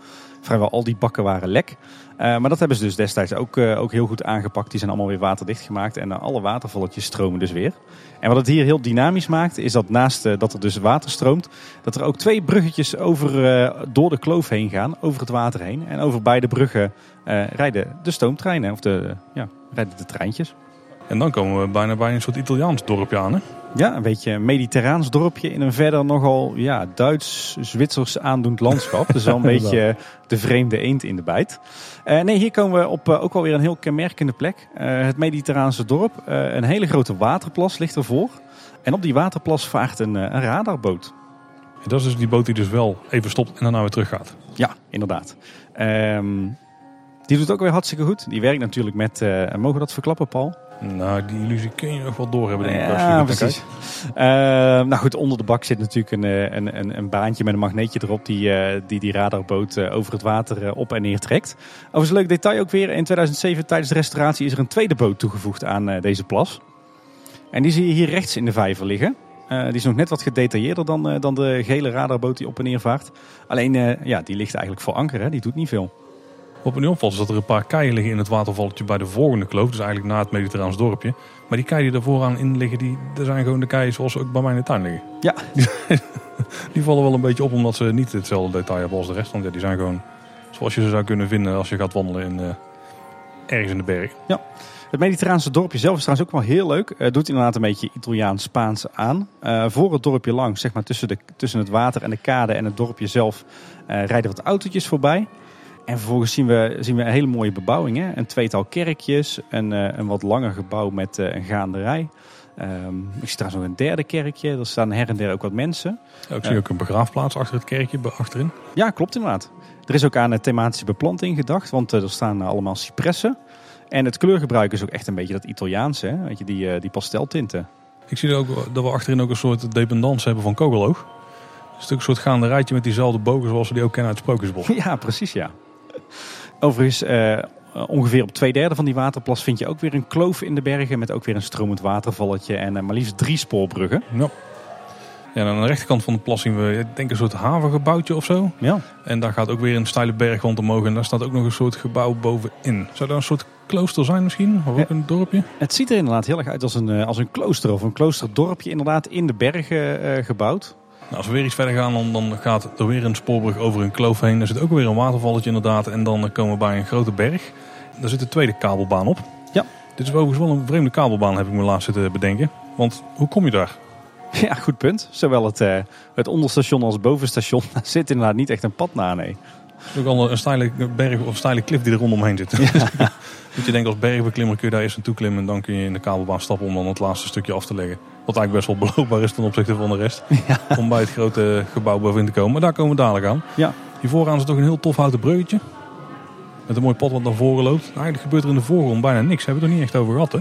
[SPEAKER 2] Vrijwel al die bakken waren lek. maar dat hebben ze dus destijds ook, ook heel goed aangepakt. Die zijn allemaal weer waterdicht gemaakt en alle watervalletjes stromen dus weer. En wat het hier heel dynamisch maakt is dat naast dat er dus water stroomt, dat er ook twee bruggetjes over, door de kloof heen gaan, over het water heen. En over beide bruggen rijden de stoomtreinen, of de, ja, rijden de treintjes.
[SPEAKER 1] En dan komen we bijna bij een soort Italiaans dorpje aan. Hè?
[SPEAKER 2] Ja, een beetje een mediterraans dorpje in een verder nogal ja, Duits-Zwitsers aandoend landschap. Dus wel een beetje de vreemde eend in de bijt. Uh, nee, hier komen we op uh, ook wel weer een heel kenmerkende plek. Uh, het mediterraanse dorp. een hele grote waterplas ligt ervoor. En op die waterplas vaart een, een radarboot.
[SPEAKER 1] Ja, dat is dus die boot die dus wel even stopt en daarna weer terug gaat.
[SPEAKER 2] Ja, inderdaad. Um, die doet ook weer hartstikke goed. Die werkt natuurlijk met, mogen we dat verklappen Paul?
[SPEAKER 1] Nou, die illusie kun je nog wel doorhebben, denk ik.
[SPEAKER 2] Ja, als je precies. Uh, nou goed, onder de bak zit natuurlijk een, een, een, een baantje met een magneetje erop die uh, die, die radarboot uh, over het water op en neer trekt. Overigens een leuk detail ook weer. In 2007 tijdens de restauratie is er een tweede boot toegevoegd aan deze plas. En die zie je hier rechts in de vijver liggen. die is nog net wat gedetailleerder dan, dan de gele radarboot die op en neer vaart. Alleen, ja, die ligt eigenlijk voor anker, hè? die doet niet veel.
[SPEAKER 1] Wat me nu opvalt is dat er een paar keien liggen in het watervalletje bij de volgende kloof. Dus eigenlijk na het Mediterraans dorpje. Maar die keien die daar vooraan in liggen, die, dat zijn gewoon de keien zoals ze ook bij mij in de tuin liggen.
[SPEAKER 2] Ja.
[SPEAKER 1] Die vallen wel een beetje op omdat ze niet hetzelfde detail hebben als de rest. Want ja, die zijn gewoon zoals je ze zou kunnen vinden als je gaat wandelen in, eh, ergens in de berg.
[SPEAKER 2] Het Mediterraanse dorpje zelf is trouwens ook wel heel leuk. Het doet inderdaad een beetje Italiaans-Spaans aan. Eh, voor het dorpje langs, zeg maar tussen, de, tussen het water en de kade en het dorpje zelf, eh, rijden wat autootjes voorbij. En vervolgens zien we, zien we een hele mooie bebouwing. Hè? Een tweetal kerkjes, een, eh, een wat langer gebouw met eh, een gaanderij. Ehm, ik zie trouwens nog een derde kerkje. Er staan her en der ook wat mensen.
[SPEAKER 1] Ja, ik zie ook een begraafplaats achter het kerkje, achterin.
[SPEAKER 2] Ja, klopt inderdaad. Er is ook aan een thematische beplanting gedacht, want eh, er staan eh, allemaal cipressen. En het kleurgebruik is ook echt een beetje dat Italiaanse, hè? Weet je, die, eh, die pasteltinten.
[SPEAKER 1] Ik zie ook dat we achterin ook een soort dependance hebben van Kogeloog. Het is ook een soort gaande rijtje met diezelfde bogen zoals we die ook kennen uit Sprookjesbos.
[SPEAKER 2] Ja, precies ja. Overigens, eh, ongeveer op twee derde van die waterplas vind je ook weer een kloof in de bergen met ook weer een stromend watervalletje en eh, maar liefst drie spoorbruggen.
[SPEAKER 1] Ja. Ja, en aan de rechterkant van de plas zien we ik denk een soort havengebouwtje of zo.
[SPEAKER 2] Ja.
[SPEAKER 1] En daar gaat ook weer een steile bergwand omhoog. En daar staat ook nog een soort gebouw bovenin. Zou dat een soort klooster zijn misschien? Of ook
[SPEAKER 2] Ja.
[SPEAKER 1] een dorpje?
[SPEAKER 2] Het ziet er inderdaad heel erg uit als een, eh, als een klooster of een kloosterdorpje inderdaad in de bergen eh, gebouwd.
[SPEAKER 1] Nou, als we weer iets verder gaan, dan, dan gaat er weer een spoorbrug over een kloof heen. Er zit ook weer een watervalletje inderdaad. En dan komen we bij een grote berg. Daar zit de tweede kabelbaan op.
[SPEAKER 2] Ja.
[SPEAKER 1] Dit is overigens wel een vreemde kabelbaan, heb ik me laatst zitten bedenken. Want hoe kom je daar?
[SPEAKER 2] Ja, goed punt. Zowel het, eh, het onderstation als het bovenstation daar zit inderdaad niet echt een pad na, nee.
[SPEAKER 1] Het is ook al een steile berg of steile klif die er rondomheen zit. Moet je denken als bergbeklimmer kun je daar eerst naartoe klimmen. En dan kun je in de kabelbaan stappen om dan het laatste stukje af te leggen. Wat eigenlijk best wel beloopbaar is ten opzichte van de rest. Om bij het grote gebouw bovenin te komen. Maar daar komen we dadelijk aan.
[SPEAKER 2] Ja.
[SPEAKER 1] Hier vooraan zit toch een heel tof houten bruggetje. Met een mooi pad wat naar voren loopt. Nou, eigenlijk gebeurt er in de voorgrond bijna niks. Hebben we het er niet echt over gehad hè?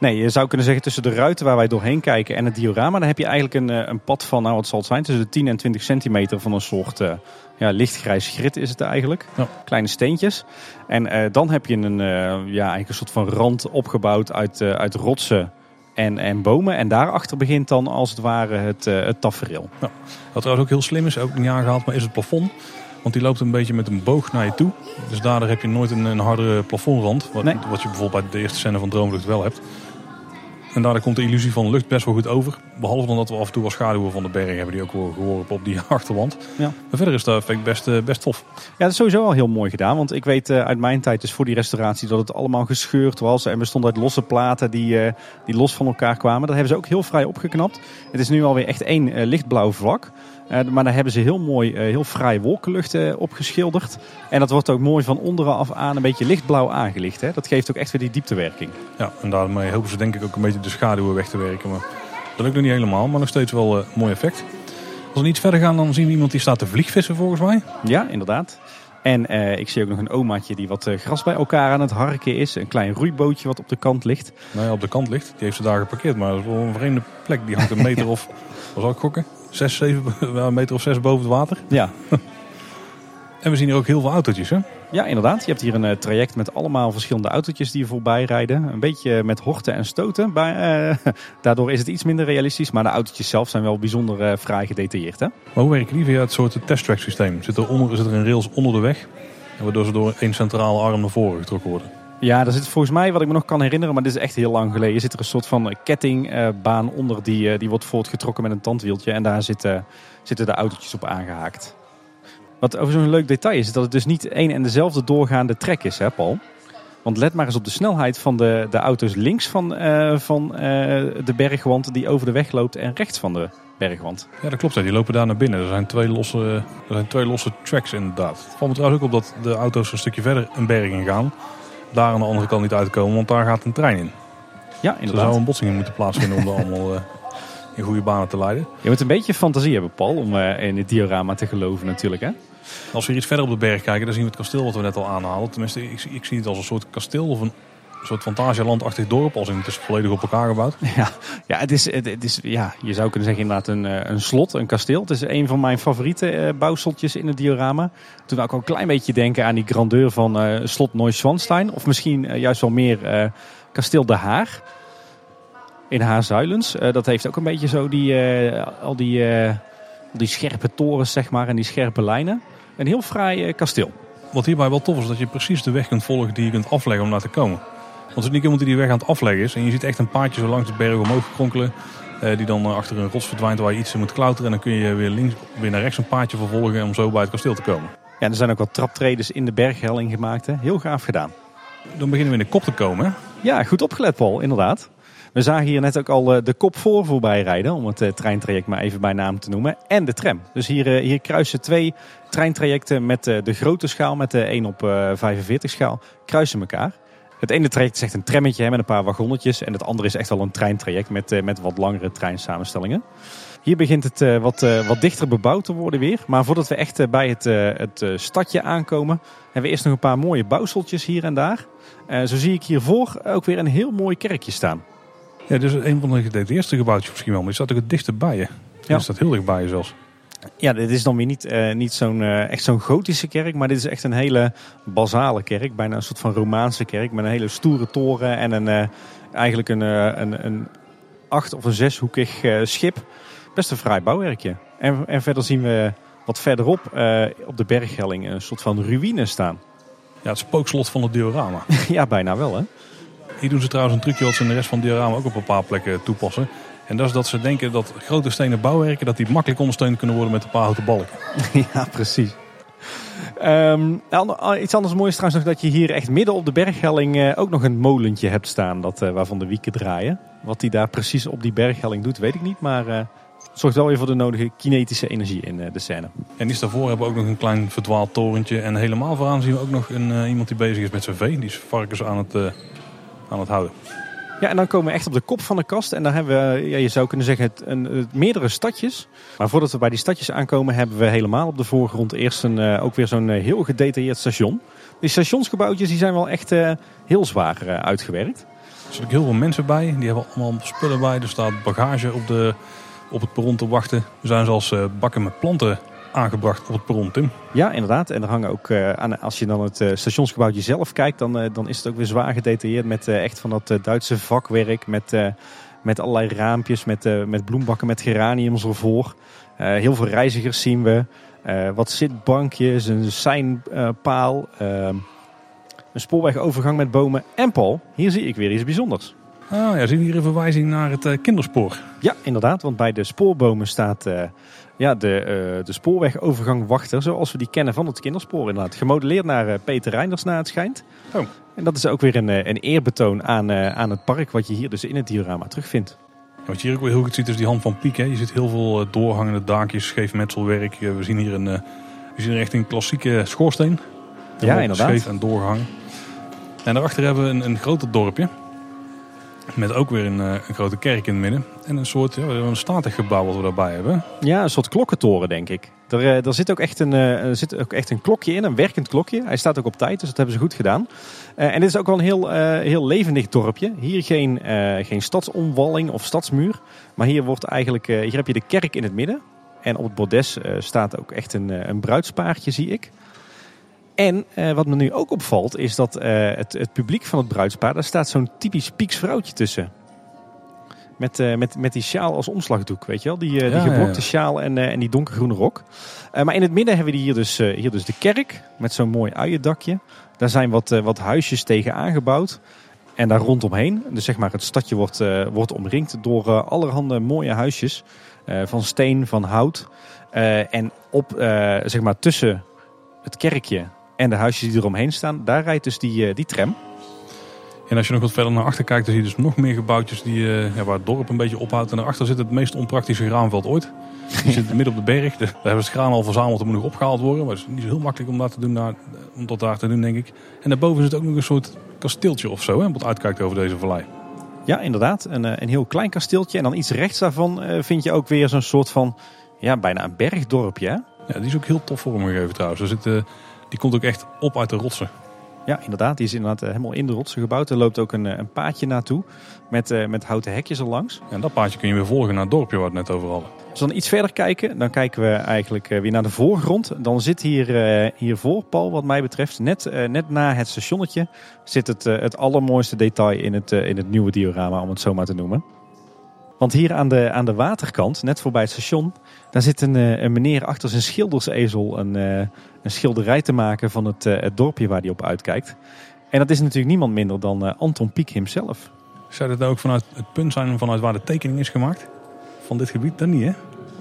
[SPEAKER 2] Nee, je zou kunnen zeggen tussen de ruiten waar wij doorheen kijken en het diorama, dan heb je eigenlijk een, eh, een pad van, nou wat zal het zijn, tussen de 10 en 20 centimeter van een soort eh, ja, lichtgrijs grit is het eigenlijk.
[SPEAKER 1] Ja.
[SPEAKER 2] Kleine steentjes. En eh, dan heb je een, ja, eigenlijk een soort van rand opgebouwd uit, uit rotsen en, en bomen. En daarachter begint dan als het ware het, het tafereel.
[SPEAKER 1] Wat trouwens ook heel slim is, ook niet aangehaald, maar is het plafond. Want die loopt een beetje met een boog naar je toe. Dus daardoor heb je nooit een, een hardere plafondrand. Wat,
[SPEAKER 2] Nee.
[SPEAKER 1] wat je bijvoorbeeld bij de eerste scène van Droomlucht wel hebt. En daardoor komt de illusie van lucht best wel goed over. Behalve dan dat we af en toe wel schaduwen van de berg hebben die ook worden geworpen op die achterwand.
[SPEAKER 2] Ja.
[SPEAKER 1] Maar verder is dat effect best, eh, best tof.
[SPEAKER 2] Ja, dat is sowieso al heel mooi gedaan. Want ik weet eh, uit mijn tijd, dus voor die restauratie, dat het allemaal gescheurd was. En bestond uit losse platen die, eh, die los van elkaar kwamen. Dat hebben ze ook heel vrij opgeknapt. Het is nu alweer echt één lichtblauw vlak. Eh, maar daar hebben ze heel mooi, eh, heel fraai wolkenlucht eh, opgeschilderd. En dat wordt ook mooi van onderaf aan een beetje lichtblauw aangelicht. Hè? Dat geeft ook echt weer die dieptewerking.
[SPEAKER 1] Ja, en daarmee hopen ze denk ik ook een beetje de schaduwen weg te werken. Maar dat lukt nog niet helemaal, maar nog steeds wel een mooi effect. Als we niet verder gaan, dan zien we iemand die staat te vliegvissen volgens mij.
[SPEAKER 2] Ja, inderdaad. En ik zie ook nog een omaatje die wat gras bij elkaar aan het harken is. Een klein roeibootje wat op de kant ligt.
[SPEAKER 1] Nou ja, op de kant ligt. Die heeft ze daar geparkeerd, maar dat is wel een vreemde plek. Die hangt een meter of, zal ik gokken? Zes, zeven, een meter of zes boven het water.
[SPEAKER 2] Ja,
[SPEAKER 1] En we zien hier ook heel veel autootjes, hè?
[SPEAKER 2] Ja, inderdaad. Je hebt hier een eh, traject met allemaal verschillende autootjes die er voorbij rijden. Een beetje met horten en stoten. Bij, eh, daardoor is het iets minder realistisch. Maar de autootjes zelf zijn wel bijzonder eh, fraai gedetailleerd. Hè?
[SPEAKER 1] Maar hoe werken die via het soort testtrack systeem? Zit er, onder, zit er een rails onder de weg? Waardoor ze door één centrale arm naar voren getrokken worden.
[SPEAKER 2] Ja, er zit volgens mij, wat ik me nog kan herinneren, maar dit is echt heel lang geleden, zit er een soort van kettingbaan onder die, eh, die wordt voortgetrokken met een tandwieltje. En daar zitten, zitten de autootjes op aangehaakt. Wat over zo'n leuk detail is, is dat het dus niet één en dezelfde doorgaande trek is, hè Paul? Want let maar eens op de snelheid van de, de auto's links van, eh, van eh, de bergwand die over de weg loopt en rechts van de bergwand.
[SPEAKER 1] Ja, dat klopt. hè. Die lopen daar naar binnen. Er zijn twee losse, er zijn twee losse tracks inderdaad. Het valt me trouwens ook op dat de auto's een stukje verder een berg in gaan. Daar aan de andere kant niet uitkomen, want daar gaat een trein in.
[SPEAKER 2] Ja,
[SPEAKER 1] Er zou
[SPEAKER 2] inderdaad.
[SPEAKER 1] een botsing in moeten plaatsvinden om dat allemaal eh, in goede banen te leiden.
[SPEAKER 2] Je moet een beetje fantasie hebben, Paul, om eh, in het diorama te geloven natuurlijk. Hè?
[SPEAKER 1] Als we hier iets verder op de berg kijken, dan zien we het kasteel wat we net al aanhaalden. Tenminste, ik, ik zie het als een soort kasteel of een soort fantasielandachtig dorp. Als in het is volledig op elkaar gebouwd.
[SPEAKER 2] Ja, ja, het is, het, het is, ja, je zou kunnen zeggen inderdaad een, eh, een slot, een kasteel. Het is een van mijn favoriete eh, bouwseltjes in het diorama. Toen wou ik ook een klein beetje denken aan die grandeur van eh, slot Neuschwanstein. Of misschien juist wel meer kasteel De Haar in Haarzuilens. Dat heeft ook een beetje zo die, al die, die scherpe torens zeg maar en die scherpe lijnen. Een heel fraai kasteel.
[SPEAKER 1] wat hierbij wel tof is, dat je precies de weg kunt volgen die je kunt afleggen om naar te komen. Want er is niet iemand die die weg aan het afleggen is. En je ziet echt een paadje zo langs de berg omhoog kronkelen. Eh, die dan achter een rots verdwijnt waar je iets in moet klauteren. En dan kun je weer links, weer naar rechts een paadje vervolgen om zo bij het kasteel te komen.
[SPEAKER 2] Ja, er zijn ook wat traptreders in de berghelling gemaakt. Hè? Heel gaaf gedaan.
[SPEAKER 1] Dan beginnen we in de kop te komen. Hè?
[SPEAKER 2] Ja, goed opgelet Paul, inderdaad. We zagen hier net ook al eh, de kop voor voorbij rijden, om het eh, treintraject maar even bij naam te noemen. En de tram. Dus hier, hier kruisen twee treintrajecten met de grote schaal, met de 1 op 45 schaal, kruisen elkaar. Het ene traject is echt een trammetje hè, met een paar wagonnetjes. En het andere is echt wel een treintraject met, uh, met wat langere treinsamenstellingen. Hier begint het uh, wat, uh, wat dichter bebouwd te worden weer. Maar voordat we echt bij het, het stadje aankomen, hebben we eerst nog een paar mooie bouwseltjes hier en daar. zo zie ik hiervoor ook weer een heel mooi kerkje staan.
[SPEAKER 1] Ja, dus een van de, de eerste gebouwtjes misschien wel, maar die staat ook het dichtst bij je. Ja. Die staat heel dichtbij je zelfs.
[SPEAKER 2] Ja, dit is dan weer niet, uh, niet zo'n uh, echt zo'n gotische kerk, maar dit is echt een hele basale kerk. Bijna een soort van Romaanse kerk met een hele stoere toren en een, uh, eigenlijk een, een, een acht- of een zeshoekig schip. Best een fraai bouwwerkje. En, en verder zien we wat verderop op de berghelling een soort van ruïne staan.
[SPEAKER 1] Ja, het spookslot van het diorama.
[SPEAKER 2] ja, bijna wel hè.
[SPEAKER 1] Hier doen ze trouwens een trucje wat ze in de rest van het diorama ook op een paar plekken toepassen. En dat is dat ze denken dat grote stenen bouwwerken dat die makkelijk ondersteund kunnen worden met een paar houten balken.
[SPEAKER 2] ja, precies. Um, iets anders moois trouwens nog dat je hier echt midden op de berghelling uh, ook nog een molentje hebt staan dat, uh, waarvan de wieken draaien. Wat die daar precies op die berghelling doet, weet ik niet. Maar uh, zorgt wel weer voor de nodige kinetische energie in de scène.
[SPEAKER 1] En iets daarvoor hebben we ook nog een klein verdwaald torentje. En helemaal vooraan zien we ook nog een, iemand die bezig is met zijn vee. Die is varkens aan het, aan het houden.
[SPEAKER 2] Ja, en dan komen we echt op de kop van de kast. En daar hebben we, ja, je zou kunnen zeggen, het, een, meerdere stadjes. Maar voordat we bij die stadjes aankomen, hebben we helemaal op de voorgrond eerst een, uh, ook weer zo'n uh, heel gedetailleerd station. Die stationsgebouwtjes die zijn wel echt uh, heel zwaar uitgewerkt.
[SPEAKER 1] Er zitten ook heel veel mensen bij. Die hebben allemaal spullen bij. Er staat bagage op, de, op het perron te wachten. Er zijn zelfs bakken met planten aangebracht op het perron, Tim.
[SPEAKER 2] Ja, inderdaad. En er hangen ook, uh, aan, als je dan het uh, stationsgebouwtje zelf kijkt, dan, uh, dan is het ook weer zwaar gedetailleerd met echt van dat Duitse vakwerk. Met, met allerlei raampjes, met, met bloembakken, met geraniums ervoor. heel veel reizigers zien we. wat zitbankjes, een seinpaal. een spoorwegovergang met bomen. En Paul, hier zie ik weer iets bijzonders.
[SPEAKER 1] Ah ja, zien we hier een verwijzing naar het kinderspoor.
[SPEAKER 2] Ja, inderdaad. Want bij de spoorbomen staat ja, de, uh, de spoorwegovergang wachter, zoals we die kennen van het kinderspoor inderdaad. Gemodelleerd naar uh, Peter Reinders naar het schijnt. Oh. En dat is ook weer een, eh, een eerbetoon aan, uh, aan het park, wat je hier dus in het diorama terugvindt.
[SPEAKER 1] Ja, wat je hier ook wel heel goed ziet is die hand van Piek. Hè. Je ziet heel veel doorhangende daakjes, scheef metselwerk. we zien hier een, we zien echt een klassieke schoorsteen.
[SPEAKER 2] Ja, inderdaad.
[SPEAKER 1] Scheef en doorgang. En daarachter hebben we een, een groter dorpje. Met ook weer een, eh, een, grote kerk in het midden. En een soort ja, een statig gebouw wat we daarbij hebben.
[SPEAKER 2] Ja, een soort klokkentoren denk ik. Er, eh, er, zit ook echt een, eh, zit ook echt een klokje in, een werkend klokje. Hij staat ook op tijd, dus dat hebben ze goed gedaan. en dit is ook wel een heel, heel levendig dorpje. Hier geen, geen stadsomwalling of stadsmuur. Maar hier, wordt eigenlijk, hier heb je de kerk in het midden. En op het bordes staat ook echt een, een bruidspaardje, zie ik. En uh, wat me nu ook opvalt, is dat uh, het, het, publiek van het bruidspaar, daar staat zo'n typisch Pieks vrouwtje tussen. Met, uh, met, met die sjaal als omslagdoek, weet je wel? Die, ja, die geblokte ja. sjaal en, en die donkergroene rok. maar in het midden hebben we hier dus, hier dus de kerk met zo'n mooi uiendakje. Daar zijn wat, wat huisjes tegen aangebouwd. En daar rondomheen, dus zeg maar het stadje wordt, wordt omringd door allerhande mooie huisjes. van steen, van hout. en op, zeg maar tussen het kerkje en de huisjes die eromheen staan, daar rijdt dus die, eh, die tram.
[SPEAKER 1] En als je nog wat verder naar achter kijkt, dan zie je dus nog meer gebouwtjes die, uh, ja, waar het dorp een beetje ophoudt. En daarachter zit het meest onpraktische graanveld ooit. Die zit midden op de berg. Daar hebben ze graan al verzameld, dat moet nog opgehaald worden. Maar het is niet zo heel makkelijk om dat, te doen, naar, om dat daar te doen, denk ik. En daarboven zit ook nog een soort kasteeltje of zo, hè, wat uitkijkt over deze vallei.
[SPEAKER 2] Ja, inderdaad. Een, eh, een heel klein kasteeltje. En dan iets rechts daarvan vind je ook weer zo'n soort van, ja, bijna een bergdorpje. Hè?
[SPEAKER 1] Ja, die is ook heel tof vormgegeven trouwens. Er zit die komt ook echt op uit de rotsen.
[SPEAKER 2] Ja, inderdaad. Die is inderdaad eh, helemaal in de rotsen gebouwd. Er loopt ook een, eh, een paadje naartoe met, uh, met houten hekjes erlangs.
[SPEAKER 1] En dat paadje kun je weer volgen naar het dorpje waar het net over hadden.
[SPEAKER 2] Als we dan iets verder kijken, dan kijken we eigenlijk weer naar de voorgrond. Dan zit hier, uh, hiervoor, Paul, wat mij betreft, net, uh, net na het stationnetje, zit het, het allermooiste detail in het, in het nieuwe diorama, om het zo maar te noemen. Want hier aan de, aan de waterkant, net voorbij het station, daar zit een, eh, een meneer achter zijn schildersezel een, eh, een schilderij te maken van het, het dorpje waar hij op uitkijkt. En dat is natuurlijk niemand minder dan Anton Pieck hemzelf.
[SPEAKER 1] Zou dat nou ook vanuit het punt zijn vanuit waar de tekening is gemaakt? Van dit gebied? Dan niet, hè?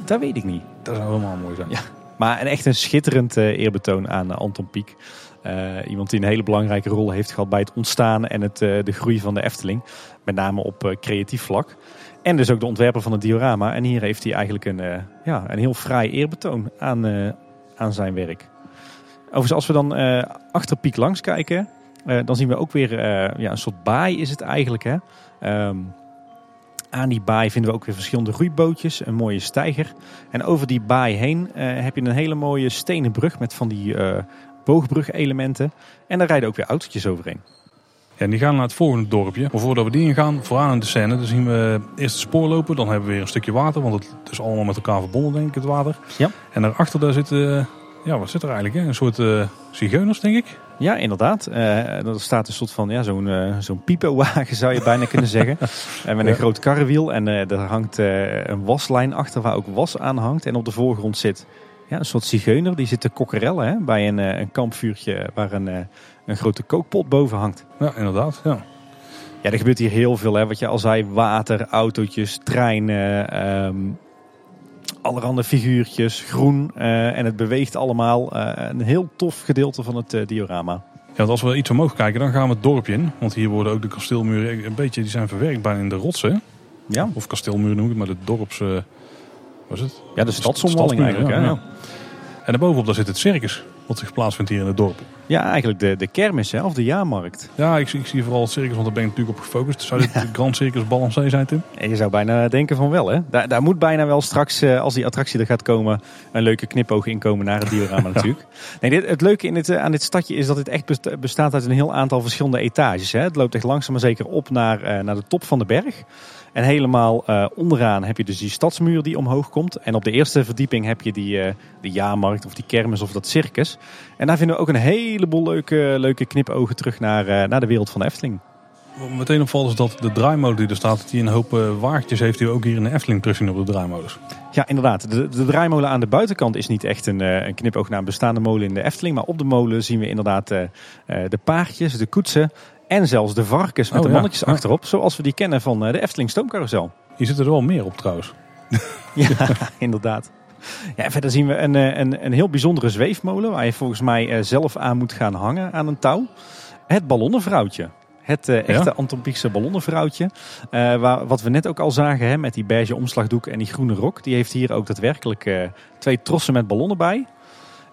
[SPEAKER 2] Dat weet ik niet.
[SPEAKER 1] Dat zou helemaal mooi zijn.
[SPEAKER 2] Ja, maar een echt een schitterend eerbetoon aan Anton Pieck. iemand die een hele belangrijke rol heeft gehad bij het ontstaan en het, de groei van de Efteling. Met name op creatief vlak. En dus ook de ontwerper van het diorama. En hier heeft hij eigenlijk een, uh, ja, een heel fraai eerbetoon aan, uh, aan zijn werk. Overigens, als we dan uh, achter Piek langs kijken, dan zien we ook weer ja, een soort baai is het eigenlijk. Hè? Um, aan die baai vinden we ook weer verschillende roeibootjes, een mooie steiger. En over die baai heen heb je een hele mooie stenen brug met van die boogbrug-elementen. En daar rijden ook weer autootjes overheen.
[SPEAKER 1] Ja, die gaan naar het volgende dorpje. Maar voordat we die ingaan, vooraan in de scène, dan zien we eerst het spoor lopen. Dan hebben we weer een stukje water, want het is allemaal met elkaar verbonden, denk ik, het water.
[SPEAKER 2] Ja.
[SPEAKER 1] En daarachter daar zit, uh, ja, wat zit er eigenlijk? Hè? Een soort uh, zigeuners, denk ik.
[SPEAKER 2] Ja, inderdaad. Uh, er staat een soort van ja, zo'n uh, zo'n piepenwagen, zou je bijna kunnen zeggen. En met een groot karrewiel. En uh, er hangt een waslijn achter waar ook was aan hangt. En op de voorgrond zit ja, een soort zigeuner. Die zit te kokkerellen hè, bij een, een kampvuurtje waar een, een grote kookpot boven hangt.
[SPEAKER 1] Ja, inderdaad. Ja.
[SPEAKER 2] Ja, er gebeurt hier heel veel. Hè. Wat je al zei, water, autootjes, treinen, um, allerhande figuurtjes, groen. Uh, en het beweegt allemaal. Uh, een heel tof gedeelte van het uh, diorama.
[SPEAKER 1] Ja, want als we iets omhoog kijken, dan gaan we het dorpje in. Want hier worden ook de kasteelmuren een beetje, die zijn verwerkt bijna in de rotsen.
[SPEAKER 2] Ja.
[SPEAKER 1] Of kasteelmuren noem ik het, maar de dorps... was het?
[SPEAKER 2] Ja, de stadsomwalling eigenlijk. Ja,
[SPEAKER 1] hè? Ja. En daarbovenop daar zit het circus, wat zich plaatsvindt hier in het dorp.
[SPEAKER 2] Ja, eigenlijk de, de kermis hè, of de jaarmarkt.
[SPEAKER 1] Ja, ik, ik zie vooral het circus, want daar ben ik natuurlijk op gefocust. Zou dit ja. de Grand Circus Balancé zijn, Tim?
[SPEAKER 2] En je zou bijna denken van wel, hè? Daar, daar moet bijna wel straks, uh, als die attractie er gaat komen, een leuke knipoog inkomen naar het diorama natuurlijk. Nee, dit, het leuke in dit, aan dit stadje is dat het echt bestaat uit een heel aantal verschillende etages. Hè? Het loopt echt langzaam maar zeker op naar, uh, naar de top van de berg. En helemaal uh, onderaan heb je dus die stadsmuur die omhoog komt. En op de eerste verdieping heb je die, uh, die jaarmarkt of die kermis of dat circus. En daar vinden we ook een heleboel leuke, leuke knipogen terug naar, uh, naar de wereld van de Efteling.
[SPEAKER 1] Meteen opvalt is dat de draaimolen die er staat, die een hoop waardjes heeft die we ook hier in de Efteling terugzien op de draaimolens.
[SPEAKER 2] Ja, inderdaad. De, de draaimolen aan de buitenkant is niet echt een, een knipoog naar een bestaande molen in de Efteling. Maar op de molen zien we inderdaad de paardjes, de koetsen en zelfs de varkens met
[SPEAKER 1] Oh,
[SPEAKER 2] de mannetjes
[SPEAKER 1] Ja.
[SPEAKER 2] achterop. Zoals we die kennen van eh, de Efteling Stoomcarousel.
[SPEAKER 1] Hier zitten er wel meer op trouwens.
[SPEAKER 2] Ja, inderdaad. Ja, verder zien we een, eh, een, een heel bijzondere zweefmolen. Waar je volgens mij eh, zelf aan moet gaan hangen aan een touw. Het ballonnenvrouwtje. Het echte
[SPEAKER 1] Ja.
[SPEAKER 2] Anton Pieckse ballonnenvrouwtje. Waar, wat we net ook al zagen hè, met die beige omslagdoek en die groene rok. Die heeft hier ook daadwerkelijk twee trossen met ballonnen bij.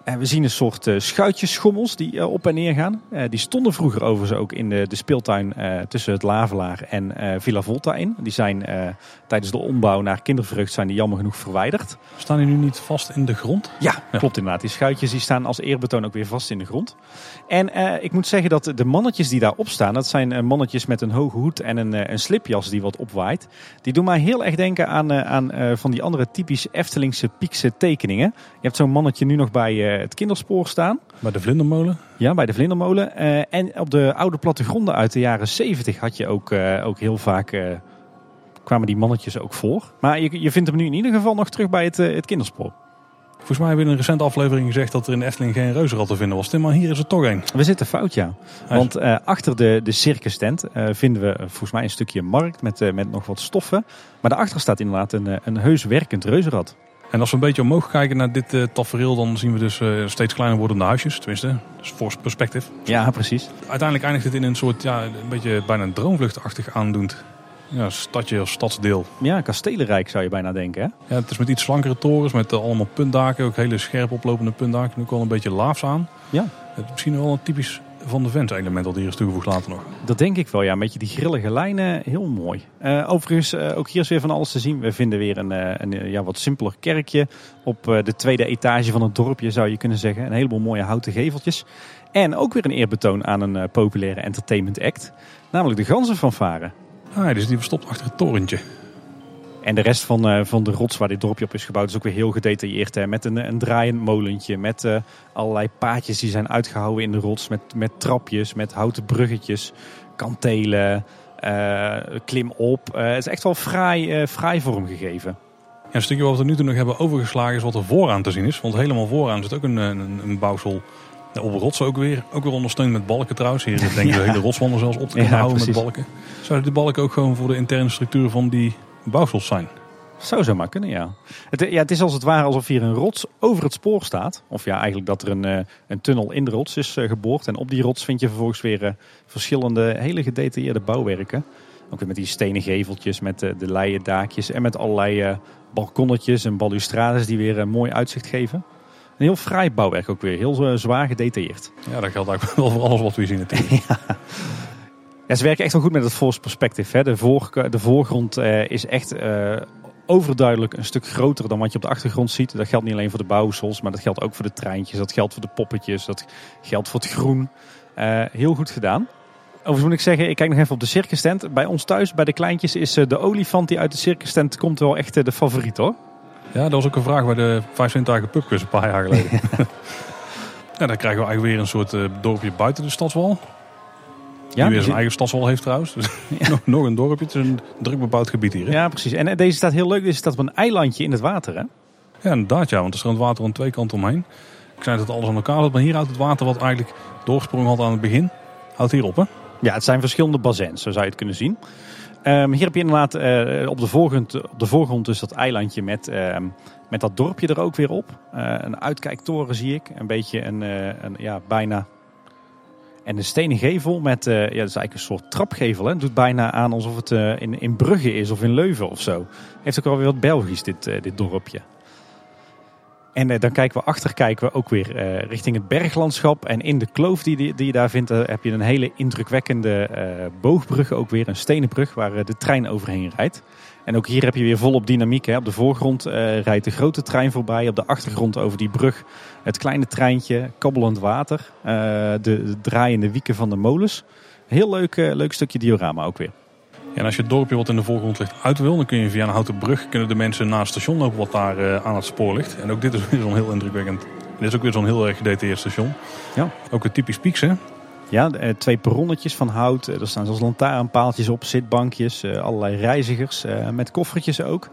[SPEAKER 2] En we zien een soort eh, schuitjesschommels die eh, op en neer gaan. Eh, die stonden vroeger overigens ook in de, speeltuin eh, tussen het Lavelaar en eh, Villa Volta in. Die zijn eh, tijdens de ombouw naar kindervreugd zijn die jammer genoeg verwijderd.
[SPEAKER 1] Staan die nu niet vast in de grond?
[SPEAKER 2] Ja, klopt inderdaad. Die schuitjes die staan als eerbetoon ook weer vast in de grond. En eh, ik moet zeggen dat de mannetjes die daarop staan, dat zijn eh, mannetjes met een hoge hoed en een, eh, een slipjas die wat opwaait. Die doen mij heel erg denken aan, eh, aan eh, van die andere typisch Eftelingse piekse tekeningen. Je hebt zo'n mannetje nu nog bij eh, het kinderspoor staan.
[SPEAKER 1] Bij de vlindermolen?
[SPEAKER 2] Ja, bij de vlindermolen. Eh, en op de oude plattegronden uit de jaren 70 had je ook, eh, ook heel vaak... eh, kwamen die mannetjes ook voor. Maar je, je vindt hem nu in ieder geval nog terug bij het, eh, het kinderspoor.
[SPEAKER 1] Volgens mij hebben we in een recente aflevering gezegd dat er in Efteling geen reuzenrad te vinden was. Tim, maar hier is er toch een.
[SPEAKER 2] We zitten fout, ja. Want eh, achter de, de circus tent eh, vinden we eh, volgens mij een stukje markt met, eh, met nog wat stoffen. Maar daarachter staat inderdaad een, eh, een heus werkend reuzenrad.
[SPEAKER 1] En als we een beetje omhoog kijken naar dit eh, tafereel, dan zien we dus eh, steeds kleiner wordende huisjes. Tenminste, dat is voor perspectief.
[SPEAKER 2] Ja, precies.
[SPEAKER 1] Uiteindelijk eindigt het in een soort, ja, een beetje bijna een droomvluchtachtig aandoend ja, stadje of stadsdeel.
[SPEAKER 2] Ja, kastelenrijk zou je bijna denken, hè?
[SPEAKER 1] Ja, het is met iets slankere torens, met eh, allemaal puntdaken. Ook hele scherp oplopende puntdaken. Ook wel een beetje laafs aan.
[SPEAKER 2] Ja.
[SPEAKER 1] Het is misschien wel een typisch Van de Vent element dat hier is toegevoegd later nog.
[SPEAKER 2] Dat denk ik wel, ja. Een beetje die grillige lijnen, heel mooi. Eh, overigens, eh, ook hier is weer van alles te zien. We vinden weer een, eh, een ja, wat simpeler kerkje op de tweede etage van het dorpje, zou je kunnen zeggen. Een heleboel mooie houten geveltjes. En ook weer een eerbetoon aan een populaire entertainment act. Namelijk de ganzenfanfare.
[SPEAKER 1] Ah, die zit hier verstopt achter het torentje.
[SPEAKER 2] En de rest van, eh, van de rots waar dit dorpje op is gebouwd is ook weer heel gedetailleerd. Hè? Met een, een draaiend molentje, met eh, allerlei paadjes die zijn uitgehouden in de rots. Met, met trapjes, met houten bruggetjes, kantelen. eh, klim op. Het is echt wel fraai, fraai vormgegeven.
[SPEAKER 1] Ja, een stukje wat we nu toe nog hebben overgeslagen is wat er vooraan te zien is. Want helemaal vooraan zit ook een, een, een bouwsel op rotsen ook weer. Ook weer ondersteund met balken trouwens. Hier denk ik de hele rotswanden zelfs op te kunnen
[SPEAKER 2] Ja,
[SPEAKER 1] houden met balken. Zouden die balken ook gewoon voor de interne structuur van die bouwsels zijn?
[SPEAKER 2] Zou zo maar kunnen, ja. Het, ja. het is als het ware alsof hier een rots over het spoor staat. Of ja, eigenlijk dat er een, eh, een tunnel in de rots is eh, geboord. En op die rots vind je vervolgens weer eh, verschillende hele gedetailleerde bouwwerken. Ook weer met die stenen geveltjes, met eh, de leien daakjes en met allerlei balkonnetjes en balustrades die weer eh, mooi uitzicht geven. Een heel fraai bouwwerk ook weer, heel zwaar gedetailleerd.
[SPEAKER 1] Ja, dat geldt eigenlijk wel voor alles wat we zien natuurlijk.
[SPEAKER 2] Ja, ze werken echt wel goed met het force perspective. Hè. De, voor, de voorgrond eh, is echt eh, overduidelijk een stuk groter dan wat je op de achtergrond ziet. Dat geldt niet alleen voor de bouwsels, maar dat geldt ook voor de treintjes. Dat geldt voor de poppetjes, dat geldt voor het groen. Eh, heel goed gedaan. Overigens moet ik zeggen, ik kijk nog even op de circus tent. Bij ons thuis, bij de kleintjes, is eh, de olifant die uit de circus tent komt wel echt eh, de favoriet hoor.
[SPEAKER 1] Ja, dat was ook een vraag bij de 25 pubquiz een paar jaar geleden. ja, dan krijgen we eigenlijk weer een soort eh, dorpje buiten de stadswal. Die weer
[SPEAKER 2] die
[SPEAKER 1] zijn eigen stadswal heeft trouwens. Dus nog, nog een dorpje. Het is een druk bebouwd gebied hier. Hè?
[SPEAKER 2] ja, precies. En eh, deze staat heel leuk. Deze staat op een eilandje in het water hè.
[SPEAKER 1] Ja, inderdaad ja. Want er staat water aan twee kanten omheen. Ik zei dat alles aan elkaar zat. Maar hier houdt het water wat eigenlijk doorsprong had aan het begin. Houdt hier op hè.
[SPEAKER 2] Ja, het zijn verschillende bazins, zo zou je het kunnen zien. Ehm, hier heb je inderdaad eh, op, de voorgrond, op de voorgrond dus dat eilandje met, ehm, met dat dorpje er ook weer op. Eh, een uitkijktoren zie ik. Een beetje een, een ja, bijna... En een stenen gevel met, eh, ja, dat is eigenlijk een soort trapgevel. Hè. Het doet bijna aan alsof het eh, in, in Brugge is of in Leuven of zo. Heeft ook wel weer wat Belgisch, dit, eh, dit dorpje. En dan kijken we achter, kijken we ook weer richting het berglandschap. En in de kloof die, die, je daar vindt, heb je een hele indrukwekkende boogbrug. Ook weer een stenen brug waar de trein overheen rijdt. En ook hier heb je weer volop dynamiek. Hè. Op de voorgrond rijdt de grote trein voorbij. Op de achtergrond over die brug het kleine treintje, kabbelend water. eh, de, de draaiende wieken van de molens. Heel leuk, eh, leuk stukje diorama ook weer.
[SPEAKER 1] En als je het dorpje wat in de voorgrond ligt uit wil, dan kun je via een houten brug kunnen de mensen naar het station lopen wat daar eh, aan het spoor ligt. En ook dit is weer zo'n heel indrukwekkend. Dit is ook weer zo'n heel erg gedetailleerd station.
[SPEAKER 2] Ja.
[SPEAKER 1] Ook een typisch Pieks hè.
[SPEAKER 2] Ja, twee perronnetjes van hout. Er staan zelfs lantaarnpaaltjes op, zitbankjes, allerlei reizigers met koffertjes ook.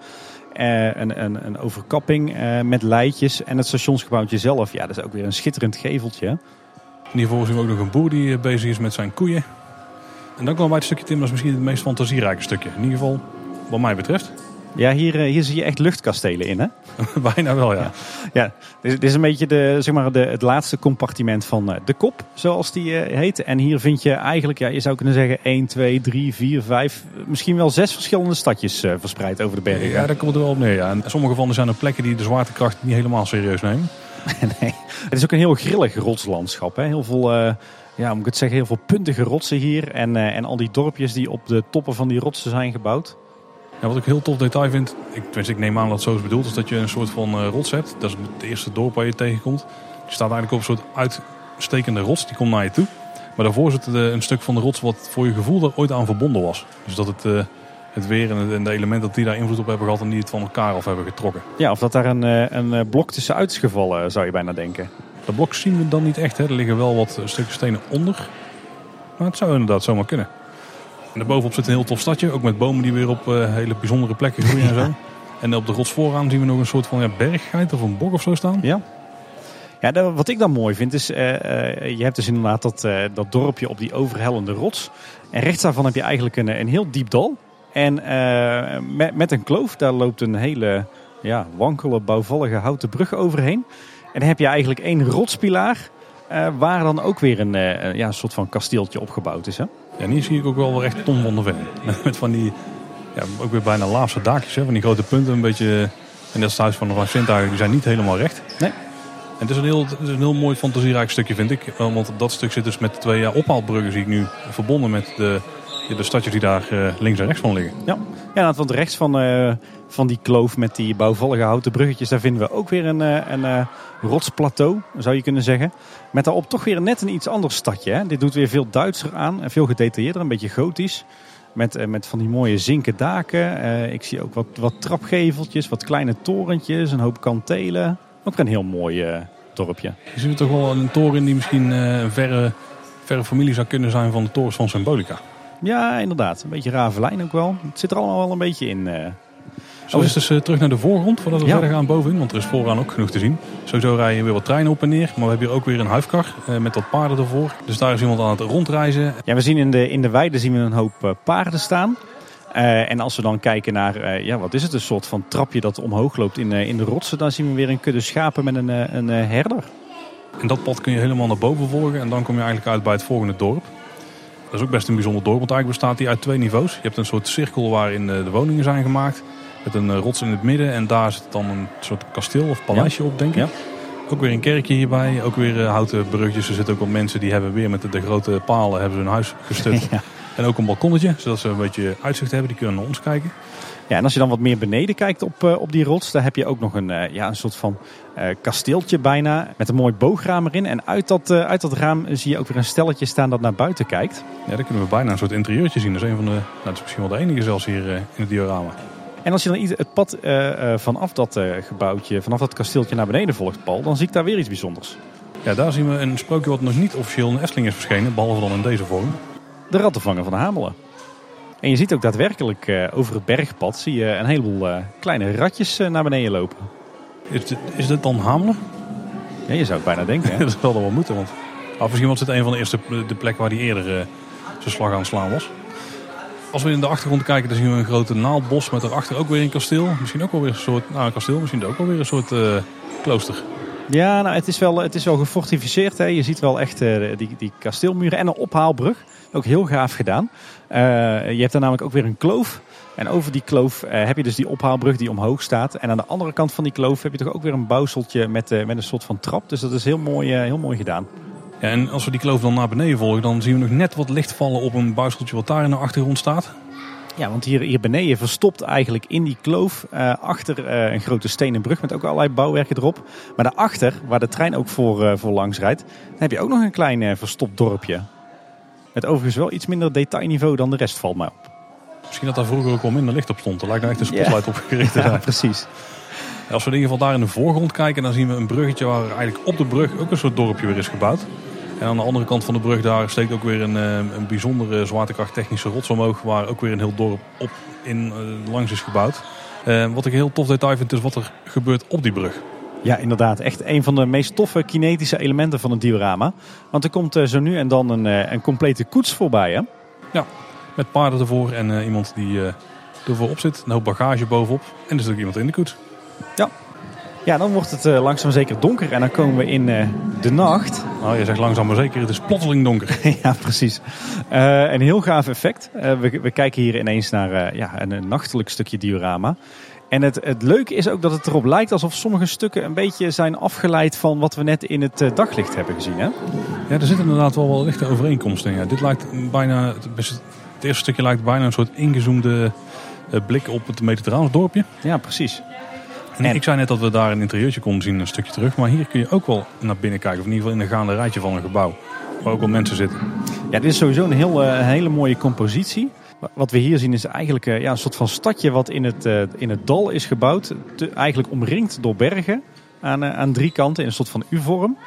[SPEAKER 2] Eh, een, een, een overkapping eh, met leidjes en het stationsgebouwtje zelf. Ja, dat is ook weer een schitterend geveltje.
[SPEAKER 1] En hiervoor zien we ook nog een boer die eh, bezig is met zijn koeien. En dan komen bij het stukje is misschien het meest fantasierijke stukje. In ieder geval, wat mij betreft.
[SPEAKER 2] Ja, hier, eh, hier zie je echt luchtkastelen in, hè?
[SPEAKER 1] Bijna wel, ja.
[SPEAKER 2] Ja, dit, dit is een beetje de, zeg maar de, het laatste compartiment van eh, de kop, zoals die eh, heet. En hier vind je eigenlijk, ja, je zou kunnen zeggen 1, 2, 3, 4, 5, misschien wel zes verschillende stadjes verspreid over de bergen.
[SPEAKER 1] Ja, daar komt het wel op neer. Ja. En sommige van er zijn er plekken die de zwaartekracht niet helemaal serieus nemen.
[SPEAKER 2] nee. Het is ook een heel grillig rotslandschap. Hè? Heel veel, ja, moet ik het zeggen, heel veel puntige rotsen hier. En, en al die dorpjes die op de toppen van die rotsen zijn gebouwd.
[SPEAKER 1] Ja, wat ik heel tof detail vind, ik, ik neem aan dat het zo is bedoeld, is dat je een soort van eh, rots hebt. Dat is het eerste dorp waar je tegenkomt. Die staat eigenlijk op een soort uitstekende rots, die komt naar je toe. Maar daarvoor zit er een stuk van de rots wat voor je gevoel er ooit aan verbonden was. Dus dat het, eh, het weer en, de elementen dat die daar invloed op hebben gehad en die het van elkaar af hebben getrokken.
[SPEAKER 2] Ja, of dat daar een, eh, een eh, blok tussenuit is gevallen, zou je bijna denken.
[SPEAKER 1] Dat blok zien we dan niet echt. Hè. Er liggen wel wat eh, stukjes stenen onder. Maar het zou inderdaad zomaar kunnen. En daarbovenop zit een heel tof stadje. Ook met bomen die weer op eh, hele bijzondere plekken groeien en zo. En op de rots vooraan zien we nog een soort van ja, berggeit of een bok of zo staan.
[SPEAKER 2] Ja. Ja, wat ik dan mooi vind is, eh, eh, je hebt dus inderdaad dat, eh, dat dorpje op die overhellende rots. En rechts daarvan heb je eigenlijk een, een heel diep dal. En met, met een kloof, daar loopt een hele ja, wankele, bouwvallige houten brug overheen. En dan heb je eigenlijk één rotspilaar, waar dan ook weer een, ja, een soort van kasteeltje opgebouwd is. Hè?
[SPEAKER 1] Ja, en hier zie ik ook wel weer echt Tom van der Ven. Met van die, ja, ook weer bijna laafse daakjes. Hè, van die grote punten. Een beetje, en dat is het huis van de eigenlijk, die zijn niet helemaal recht.
[SPEAKER 2] Nee.
[SPEAKER 1] En het is een heel, het is een heel mooi fantasierijk stukje vind ik. Eh, Want dat stuk zit dus met twee ja, ophaalbruggen zie ik nu verbonden met de, de stadjes die daar eh, links en rechts van liggen.
[SPEAKER 2] Ja, ja want rechts van, eh, van die kloof met die bouwvallige houten bruggetjes, daar vinden we ook weer een, eh, een eh, rotsplateau, zou je kunnen zeggen. Met daarop toch weer net een iets ander stadje. Hè? Dit doet weer veel Duitser aan en veel gedetailleerder, een beetje gotisch. Met, eh, met van die mooie zinken daken. Ik zie ook wat, wat trapgeveltjes, wat kleine torentjes, een hoop kantelen. Ook een heel mooi eh, dorpje.
[SPEAKER 1] Je ziet toch wel een toren die misschien een verre, verre familie zou kunnen zijn van de torens van Symbolica.
[SPEAKER 2] Ja, inderdaad. Een beetje ravelijn ook wel. Het zit er allemaal wel een beetje in.
[SPEAKER 1] Zo is dus eh, terug naar de voorgrond voordat we
[SPEAKER 2] Ja.
[SPEAKER 1] verder gaan bovenin. Want er is vooraan ook genoeg te zien. Sowieso rijden hier weer wat treinen op en neer. Maar we hebben hier ook weer een huifkar eh, met wat paarden ervoor. Dus daar is iemand aan het rondreizen.
[SPEAKER 2] Ja, we zien in de, in de weide zien we een hoop eh, paarden staan. En als we dan kijken naar, ja, wat is het, een soort van trapje dat omhoog loopt in, in de rotsen. Dan zien we weer een kudde schapen met een, een herder.
[SPEAKER 1] En dat pad kun je helemaal naar boven volgen. En dan kom je eigenlijk uit bij het volgende dorp. Dat is ook best een bijzonder dorp. Want eigenlijk bestaat die uit twee niveaus. Je hebt een soort cirkel waarin de woningen zijn gemaakt. Met een eh, rots in het midden. En daar zit dan een soort kasteel of paleisje op, denk ik.
[SPEAKER 2] Ja.
[SPEAKER 1] Ook weer een kerkje hierbij. Ook weer eh, houten bruggetjes. Er zitten ook wat mensen die hebben weer met de, de grote palen hebben ze hun huis gestut.
[SPEAKER 2] Ja.
[SPEAKER 1] En ook een balkonnetje. Zodat ze een beetje uitzicht hebben. Die kunnen naar ons kijken.
[SPEAKER 2] Ja, en als je dan wat meer beneden kijkt op, eh, op die rots, daar heb je ook nog een, ja, een soort van kasteeltje bijna. Met een mooi boograam erin. En uit dat, uit dat raam zie je ook weer een stelletje staan dat naar buiten kijkt.
[SPEAKER 1] Ja, daar kunnen we bijna een soort interieurtje zien. Dat is, een van de, nou, dat is misschien wel de enige zelfs hier in het diorama.
[SPEAKER 2] En als je dan het pad eh, eh, vanaf dat eh, gebouwtje, vanaf dat kasteeltje naar beneden volgt, Paul, dan zie ik daar weer iets bijzonders.
[SPEAKER 1] Ja, daar zien we een sprookje wat nog niet officieel in Efteling is verschenen. Behalve dan in deze vorm.
[SPEAKER 2] De rattenvanger van de Hamelen. En je ziet ook daadwerkelijk over het bergpad zie je een heleboel kleine ratjes naar beneden lopen.
[SPEAKER 1] Is dit, is dit dan Hamelen?
[SPEAKER 2] Ja, je zou het bijna denken. Hè?
[SPEAKER 1] dat zal wel moeten. Want of misschien was het een van de eerste de plek waar hij eerder zijn slag aan het slaan was. Als we in de achtergrond kijken, dan zien we een grote naaldbos met daarachter ook weer een kasteel. Misschien ook wel weer een soort, nou kasteel, misschien ook wel weer een soort eh, klooster.
[SPEAKER 2] Ja, nou, het is wel, het is wel gefortificeerd. Hè. Je ziet wel echt eh, die, die kasteelmuren en een ophaalbrug. Ook heel gaaf gedaan. Eh, je hebt daar namelijk ook weer een kloof. En over die kloof heb je dus die ophaalbrug die omhoog staat. En aan de andere kant van die kloof heb je toch ook weer een bouwseltje met, met een soort van trap. Dus dat is heel mooi, heel mooi gedaan.
[SPEAKER 1] Ja, en als we die kloof dan naar beneden volgen, dan zien we nog net wat licht vallen op een buiseltje wat daar in de achtergrond staat.
[SPEAKER 2] Ja, want hier, hier beneden verstopt eigenlijk in die kloof eh, achter eh, een grote stenen brug met ook allerlei bouwwerken erop. Maar daarachter, waar de trein ook voor, eh, voor langs rijdt, dan heb je ook nog een klein verstopt dorpje. Met overigens wel iets minder detailniveau dan de rest valt mij op.
[SPEAKER 1] Misschien dat daar vroeger ook wel minder licht op stond. Er lijkt nou echt een spotlight op gericht te zijn.
[SPEAKER 2] precies.
[SPEAKER 1] Als we in ieder geval daar in de voorgrond kijken, dan zien we een bruggetje waar eigenlijk op de brug ook een soort dorpje weer is gebouwd. En aan de andere kant van de brug daar steekt ook weer een, eh, een bijzondere zwaartekracht technische rots omhoog. Waar ook weer een heel dorp op in eh, langs is gebouwd. Eh, wat ik een heel tof detail vind is wat er gebeurt op die brug.
[SPEAKER 2] Ja, inderdaad. Echt een van de meest toffe kinetische elementen van het diorama. Want er komt zo nu en dan een, een complete koets voorbij. Hè?
[SPEAKER 1] Met paarden ervoor en iemand die eh ervoor op zit. Een hoop bagage bovenop. En er zit ook iemand in de koets.
[SPEAKER 2] Ja, dan wordt het eh, langzaam zeker donker en dan komen we in eh, de nacht.
[SPEAKER 1] Nou, je zegt langzaam maar zeker, het is plotseling donker.
[SPEAKER 2] ja, precies. Eh, een heel gaaf effect. We, we kijken hier ineens naar ja, een, een nachtelijk stukje diorama. En het, het leuke is ook dat het erop lijkt alsof sommige stukken een beetje zijn afgeleid van wat we net in het daglicht hebben gezien. Hè?
[SPEAKER 1] Ja, er zitten inderdaad wel wel lichte overeenkomsten in. Ja, dit lijkt bijna, het eerste stukje lijkt bijna een soort ingezoomde blik op het mediterraans dorpje.
[SPEAKER 2] Ja, precies.
[SPEAKER 1] En,
[SPEAKER 2] En-
[SPEAKER 1] ik zei net dat we daar een interieurtje konden zien een stukje terug. Maar hier kun je ook wel naar binnen kijken. Of in ieder geval in een gaande rijtje van een gebouw. Waar ook wel mensen zitten.
[SPEAKER 2] Ja, dit is sowieso een, heel, eh, een hele mooie compositie. Wa- Wat we hier zien is eigenlijk eh, ja, een soort van stadje wat in het, eh, in het dal is gebouwd. Te- eigenlijk omringd door bergen aan, aan drie kanten in een soort van U-vorm.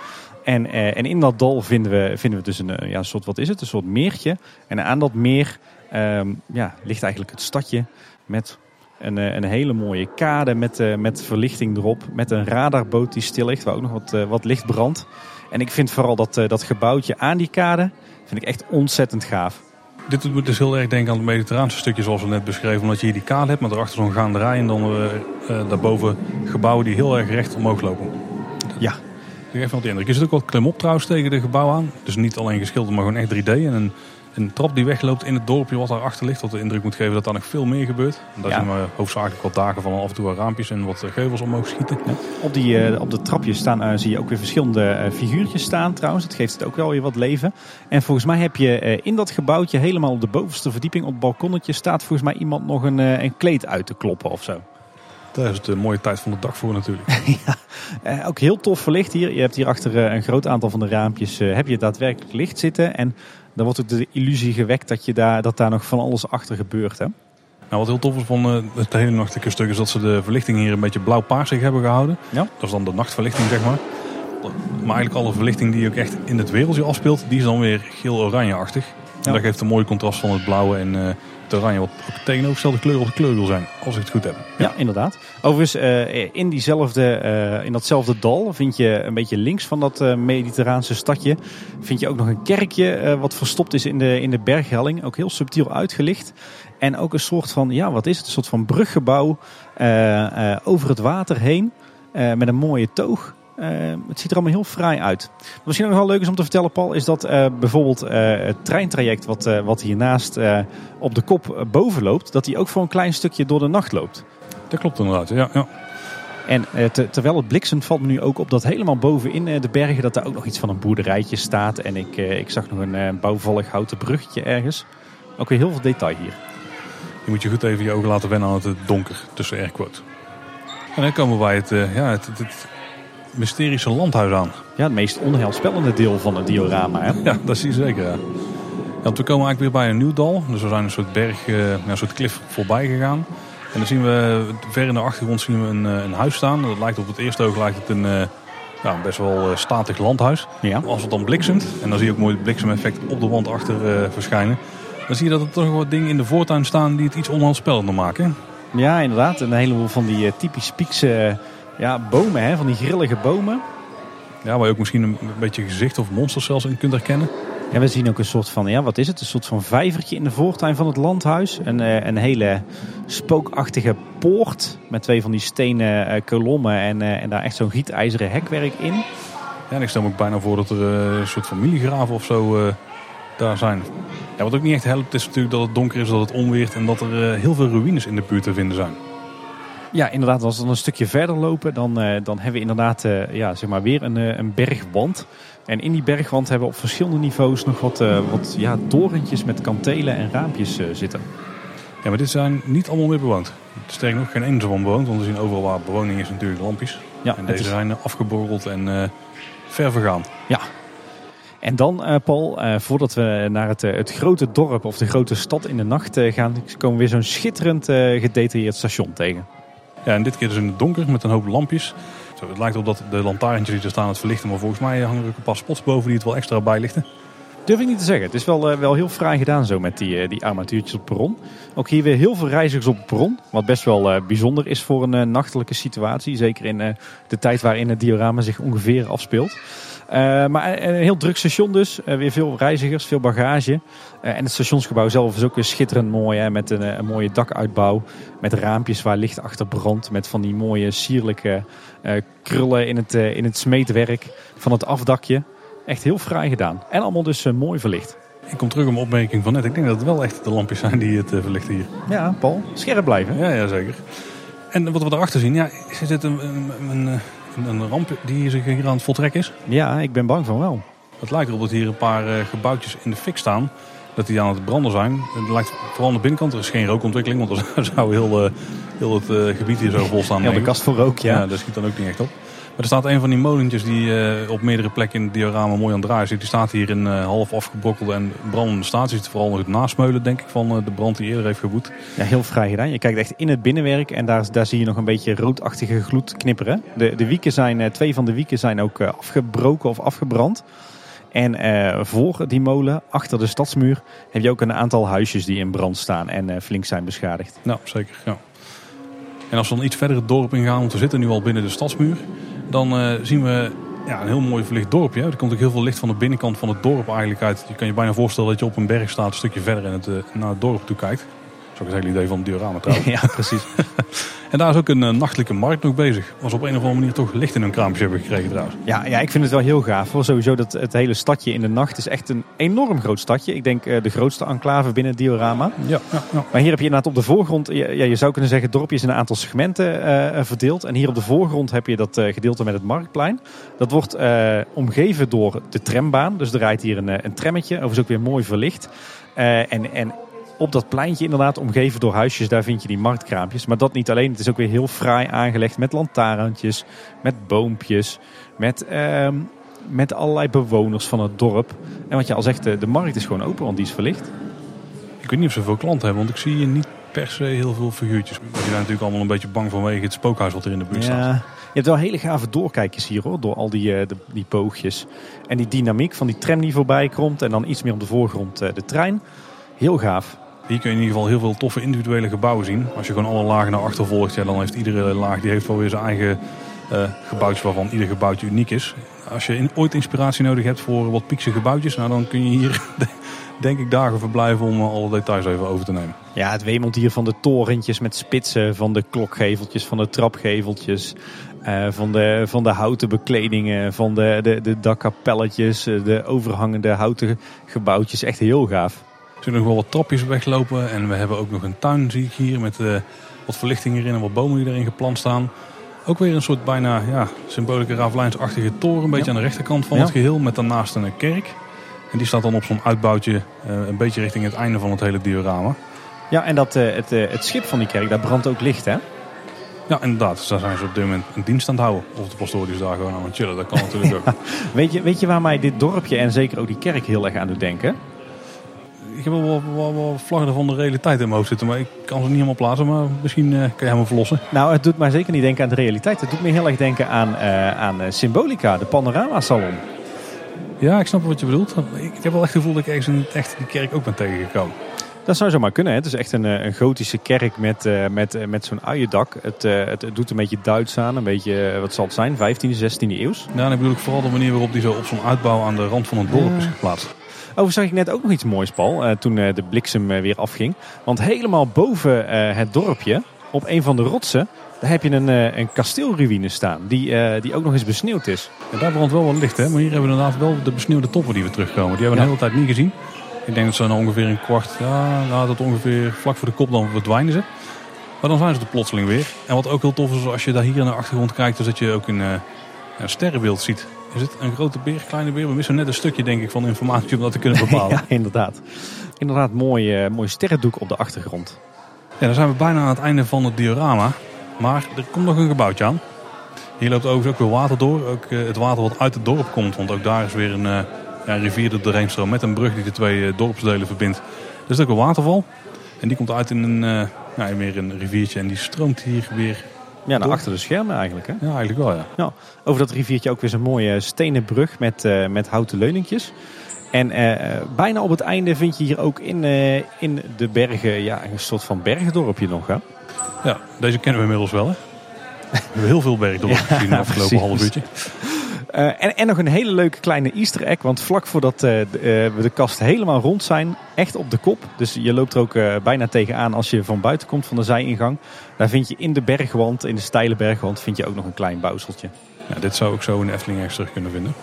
[SPEAKER 2] En, en in dat dal vinden we, vinden we dus een, ja, een soort, wat is het, een soort meertje. En aan dat meer ehm, ja, ligt eigenlijk het stadje met een, eh, een hele mooie kade met, eh, met verlichting erop. Met een radarboot die stil ligt, waar ook nog wat, eh, wat licht brandt. En ik vind vooral dat, dat gebouwtje aan die kade vind ik echt ontzettend gaaf.
[SPEAKER 1] Dit doet me dus heel erg denken aan het mediterraanse stukje zoals we net beschreven. Omdat je hier die kade hebt met erachter zo'n gaande rij. En dan daarboven gebouwen die heel erg recht omhoog lopen.
[SPEAKER 2] Ja.
[SPEAKER 1] Ik geef wel de indruk. Er zit ook wat klimop trouwens tegen de gebouw aan. Dus niet alleen geschilderd, maar gewoon echt 3D. En een, een trap die wegloopt in het dorpje wat daarachter ligt. Wat de indruk moet geven dat daar nog veel meer gebeurt. En daar
[SPEAKER 2] Ja.
[SPEAKER 1] zien we hoofdzakelijk wat dagen van af en toe wat raampjes en wat eh, geuvels omhoog schieten.
[SPEAKER 2] Op, die, eh, op de trapjes staan, eh, zie je ook weer verschillende figuurtjes staan trouwens. Dat geeft het ook wel weer wat leven. En volgens mij heb je in dat gebouwtje helemaal op de bovenste verdieping op het balkonnetje staat volgens mij iemand nog een, een kleed uit te kloppen of zo.
[SPEAKER 1] Daar is het een mooie tijd van de dag voor natuurlijk.
[SPEAKER 2] Eh, ook heel tof verlicht hier. Je hebt hier achter een groot aantal van de raampjes eh, heb je daadwerkelijk licht zitten. En dan wordt ook de illusie gewekt dat, je daar, dat daar nog van alles achter gebeurt. Hè?
[SPEAKER 1] Nou, wat heel tof is van eh, het hele nachtelijke stuk is dat ze de verlichting hier een beetje blauw-paarsig hebben gehouden.
[SPEAKER 2] Ja.
[SPEAKER 1] Dat is dan de nachtverlichting, zeg maar. Maar eigenlijk alle verlichting die ook echt in het wereldje afspeelt, die is dan weer geel-oranje-achtig. En dat geeft een mooi contrast van het blauwe en uh, het. Wat ook tegenovergestelde kleur op de kleur wil zijn. Als ik het goed heb.
[SPEAKER 2] Ja, inderdaad. Overigens, uh, in, diezelfde, uh, in datzelfde dal vind je een beetje links van dat mediterraanse stadje. Vind je ook nog een kerkje wat verstopt is in de, in de berghelling. Ook heel subtiel uitgelicht. En ook een soort van, ja wat is het? Een soort van bruggebouw over het water heen. met een mooie toog. Uh, het ziet er allemaal heel fraai uit. Wat misschien ook nog wel leuk is om te vertellen, Paul, is dat uh, bijvoorbeeld uh, het treintraject wat, wat hiernaast op de kop boven loopt, dat die ook voor een klein stukje door de nacht loopt.
[SPEAKER 1] Dat klopt inderdaad, ja. ja.
[SPEAKER 2] En terwijl het bliksemt valt me nu ook op dat helemaal bovenin de bergen dat daar ook nog iets van een boerderijtje staat. En ik, ik zag nog een bouwvallig houten bruggetje ergens. Ook weer heel veel detail hier.
[SPEAKER 1] Je moet je goed even je ogen laten wennen aan het donker tussen airquotes. En dan komen we bij het, ja, het, het mysterische landhuis aan.
[SPEAKER 2] Ja, het meest onheilspellende deel van het diorama. Hè?
[SPEAKER 1] Ja, dat zie je zeker. Ja. want we komen eigenlijk weer bij een nieuw dal. Dus we zijn een soort berg, uh, een soort klif voorbij gegaan. En dan zien we ver in de achtergrond zien we een, eh, een huis staan. Dat lijkt op het eerste oog lijkt het een uh, ja, best wel statig landhuis. Ja. Als het dan bliksemt, en dan zie je ook mooi het bliksemeffect op de wand achter verschijnen. Dan zie je dat er toch wat dingen in de voortuin staan die het iets onheilspellender maken.
[SPEAKER 2] Ja, inderdaad. Een heleboel van die typisch piekse ja, bomen, hè, van die grillige bomen.
[SPEAKER 1] Ja, waar je ook misschien een, beetje gezicht of monsters zelfs in kunt herkennen.
[SPEAKER 2] Ja, we zien ook een soort van, ja, wat is het? Een soort van vijvertje in de voortuin van het landhuis. Een, uh, een hele spookachtige poort met twee van die stenen uh, kolommen en, uh, en daar echt zo'n gietijzeren hekwerk in.
[SPEAKER 1] Ja, en ik stel me ook bijna voor dat er een soort familiegraven of zo daar zijn. Ja, wat ook niet echt helpt is natuurlijk dat het donker is, dat het onweert en dat er heel veel ruïnes in de buurt te vinden zijn.
[SPEAKER 2] Ja, inderdaad. Als we dan een stukje verder lopen, dan, uh, dan hebben we inderdaad uh, ja, zeg maar weer een, uh, een bergwand. En in die bergwand hebben we op verschillende niveaus nog wat, wat ja, torentjes met kantelen en raampjes zitten.
[SPEAKER 1] Ja, maar dit zijn niet allemaal meer bewoond. Sterker nog, geen één van bewoond. Want we zien overal waar bewoning is natuurlijk lampjes. Ja, en deze zijn afgeborreld en ver vergaan.
[SPEAKER 2] Ja, en dan, uh, Paul, uh, voordat we naar het, het grote dorp of de grote stad in de nacht uh, gaan, komen we weer zo'n schitterend gedetailleerd station tegen.
[SPEAKER 1] Ja, en dit keer dus in het donker met een hoop lampjes. Zo, het lijkt op dat de lantaarntjes die er staan het verlichten. Maar volgens mij hangen er ook een paar spots boven die het wel extra bijlichten.
[SPEAKER 2] Durf ik niet te zeggen. Het is wel, uh, wel heel fraai gedaan zo met die, uh, die armatuurtjes op het perron. Ook hier weer heel veel reizigers op het perron. Wat best wel uh, bijzonder is voor een nachtelijke situatie. Zeker in de tijd waarin het diorama zich ongeveer afspeelt. Uh, maar een heel druk station dus. Uh, weer veel reizigers, veel bagage. Uh, en het stationsgebouw zelf is ook weer schitterend mooi. Hè, met een, een, mooie dakuitbouw. Met raampjes waar licht achter brandt. Met van die mooie sierlijke krullen in het, in het smeetwerk van het afdakje. Echt heel fraai gedaan. En allemaal dus mooi verlicht.
[SPEAKER 1] Ik kom terug op mijn opmerking van net. Ik denk dat het wel echt de lampjes zijn die het verlichten hier.
[SPEAKER 2] Ja, Paul. Scherp blijven.
[SPEAKER 1] Ja, ja, zeker. En wat we erachter zien, ja, is het een, een, een een ramp die zich hier aan het voltrekken is?
[SPEAKER 2] Ja, ik ben bang van wel.
[SPEAKER 1] Het lijkt erop dat hier een paar eh, gebouwtjes in de fik staan. Dat die aan het branden zijn. Het lijkt vooral aan de binnenkant. Er is geen rookontwikkeling, want dan zou heel, uh, heel het uh, gebied hier zo vol staan.
[SPEAKER 2] Ja, de kast voor rook, ja.
[SPEAKER 1] ja. Dat schiet dan ook niet echt op. Maar er staat een van die molentjes die uh, op meerdere plekken in het diorama mooi aan het draaien zit. Die staat hier in uh, half afgebrokkelde en brandende staat. Ziet vooral nog het nasmeulen, denk ik, van uh, de brand die eerder heeft geboet.
[SPEAKER 2] Ja, heel vrij gedaan. Je kijkt echt in het binnenwerk en daar, daar zie je nog een beetje roodachtige gloed knipperen. De, de wieken zijn, twee van de wieken zijn ook afgebroken of afgebrand. En voor die molen, achter de stadsmuur, heb je ook een aantal huisjes die in brand staan en flink zijn beschadigd.
[SPEAKER 1] Nou, zeker. Ja. En als we dan iets verder het dorp ingaan, want we zitten nu al binnen de stadsmuur dan uh, zien we ja, een heel mooi verlicht dorpje. Er komt ook heel veel licht van de binnenkant van het dorp eigenlijk uit. Je kan je bijna voorstellen dat je op een berg staat, een stukje verder en het, uh, naar het dorp toe kijkt. Dat is ook het hele idee van het diorama trouwens.
[SPEAKER 2] ja, precies.
[SPEAKER 1] En daar is ook een uh, nachtelijke markt nog bezig. Was op een of andere manier toch licht in hun kraampje hebben gekregen trouwens.
[SPEAKER 2] Ja, ja, ik vind het wel heel gaaf. Hoor. Sowieso dat het hele stadje in de nacht is echt een enorm groot stadje. Ik denk uh, de grootste enclave binnen het diorama.
[SPEAKER 1] Ja, ja, ja,
[SPEAKER 2] Maar hier heb je inderdaad op de voorgrond, ja, je zou kunnen zeggen, het dorpje is in een aantal segmenten uh, verdeeld. En hier op de voorgrond heb je dat gedeelte met het marktplein. Dat wordt omgeven door de trambaan. Dus er rijdt hier een, een trammetje, overigens ook weer mooi verlicht. en, en op dat pleintje inderdaad, omgeven door huisjes, daar vind je die marktkraampjes. Maar dat niet alleen, het is ook weer heel fraai aangelegd met lantaarntjes, met boompjes, met, uh, met allerlei bewoners van het dorp. En wat je al zegt, de, de markt is gewoon open, want die is verlicht.
[SPEAKER 1] Ik weet niet of ze veel klanten hebben, want ik zie hier niet per se heel veel figuurtjes. Die zijn natuurlijk allemaal een beetje bang vanwege het spookhuis wat er in de buurt staat.
[SPEAKER 2] Ja, je hebt wel hele gave doorkijkjes hier hoor, door al die, uh, de, die poogjes. En die dynamiek van die tram die voorbij komt en dan iets meer op de voorgrond uh, de trein. Heel gaaf.
[SPEAKER 1] Hier kun je in ieder geval heel veel toffe individuele gebouwen zien. Als je gewoon alle lagen naar achter volgt, ja, dan heeft iedere laag die heeft wel weer zijn eigen uh, gebouwtje waarvan ieder gebouwtje uniek is. Als je ooit inspiratie nodig hebt voor wat piekse gebouwtjes, nou, dan kun je hier denk ik dagen verblijven om alle details even over te nemen.
[SPEAKER 2] Ja, het wemelt hier van de torentjes met spitsen, van de klokgeveltjes, van de trapgeveltjes. Uh, van, de, van de houten bekledingen, van de, de, de dakkapelletjes, de overhangende houten gebouwtjes. Echt heel gaaf.
[SPEAKER 1] Er zullen nog wel wat trapjes weglopen en we hebben ook nog een tuin zie ik hier met uh, wat verlichting erin en wat bomen die erin geplant staan. Ook weer een soort bijna ja, symbolieke Ravelijnsachtige toren, een beetje ja. aan de rechterkant van ja. het geheel met daarnaast een kerk. En die staat dan op zo'n uitbouwtje uh, een beetje richting het einde van het hele diorama.
[SPEAKER 2] Ja, en dat, uh, het, het schip van die kerk, daar brandt ook licht, hè?
[SPEAKER 1] Ja, inderdaad. Dus daar zijn ze op dit moment een dienst aan het houden. Of de pastoor is daar gewoon aan het chillen. Dat kan natuurlijk ook.
[SPEAKER 2] weet, je, weet je waar mij dit dorpje en zeker ook die kerk heel erg aan doet denken?
[SPEAKER 1] Ik heb wel wat, vlaggen van de realiteit in mijn hoofd zitten. Maar ik kan ze niet helemaal plaatsen. Maar misschien uh, kan jij me verlossen.
[SPEAKER 2] Nou, het doet mij zeker niet denken aan de realiteit. Het doet me heel erg denken aan, uh, aan Symbolica, de Panorama Salon.
[SPEAKER 1] Ja, ik snap wat je bedoelt. Ik heb wel echt het gevoel dat ik ergens in echt die kerk ook ben tegengekomen.
[SPEAKER 2] Dat zou zomaar kunnen. Hè? Het is echt een, een gotische kerk met, uh, met, met zo'n uiendak. Het, uh, het, het, doet een beetje Duits aan. Een beetje, wat zal het zijn, 15e, 16e eeuws?
[SPEAKER 1] Ja, en ik bedoel ik vooral de manier waarop die zo op zo'n uitbouw aan de rand van het dorp is geplaatst.
[SPEAKER 2] Overigens zag ik net ook nog iets moois, Paul, toen de bliksem weer afging. Want helemaal boven het dorpje, op een van de rotsen, daar heb je een, een kasteelruïne staan, die, die ook nog eens besneeuwd is.
[SPEAKER 1] En daar brandt wel wat licht, hè? maar hier hebben we inderdaad wel de besneeuwde toppen die we terugkomen. Die hebben we ja. de hele tijd niet gezien. Ik denk dat ze nou ongeveer een kwart, ja, nou, dat ongeveer vlak voor de kop dan verdwijnen ze. Maar dan zijn ze er plotseling weer. En wat ook heel tof is, als je daar hier naar de achtergrond kijkt, is dat je ook een, een sterrenbeeld ziet. Is het een grote beer, kleine beer? We missen net een stukje, denk ik, van informatie om dat te kunnen bepalen.
[SPEAKER 2] ja, inderdaad. Inderdaad, mooi, uh, mooi sterrendoek op de achtergrond.
[SPEAKER 1] Ja, dan zijn we bijna aan het einde van het diorama. Maar er komt nog een gebouwtje aan. Hier loopt overigens ook weer water door. Ook uh, het water wat uit het dorp komt. Want ook daar is weer een, uh, ja, rivier de Reemstroom met een brug die de twee dorpsdelen verbindt. Er is ook een waterval. En die komt uit in een, ja, meer een riviertje. En die stroomt hier weer
[SPEAKER 2] ja, naar achter de schermen eigenlijk. Hè?
[SPEAKER 1] Ja, eigenlijk wel, ja.
[SPEAKER 2] ja. Over dat riviertje ook weer zo'n mooie stenen brug met, uh, met houten leuningjes. En uh, bijna op het einde vind je hier ook in, uh, in de bergen ja, een soort van bergdorpje nog. Hè?
[SPEAKER 1] Ja, deze kennen we inmiddels wel. Hè? We hebben heel veel bergdorpen ja, gezien de afgelopen half uurtje.
[SPEAKER 2] Uh, en, en nog een hele leuke kleine easter egg. Want vlak voordat uh, de, uh, we de kast helemaal rond zijn, echt op de kop. Dus je loopt er ook bijna tegenaan als je van buiten komt van de zijingang. Daar vind je in de bergwand, in de steile bergwand, vind je ook nog een klein bouwseltje.
[SPEAKER 1] Ja, dit zou ik zo in Efteling ergens terug kunnen vinden.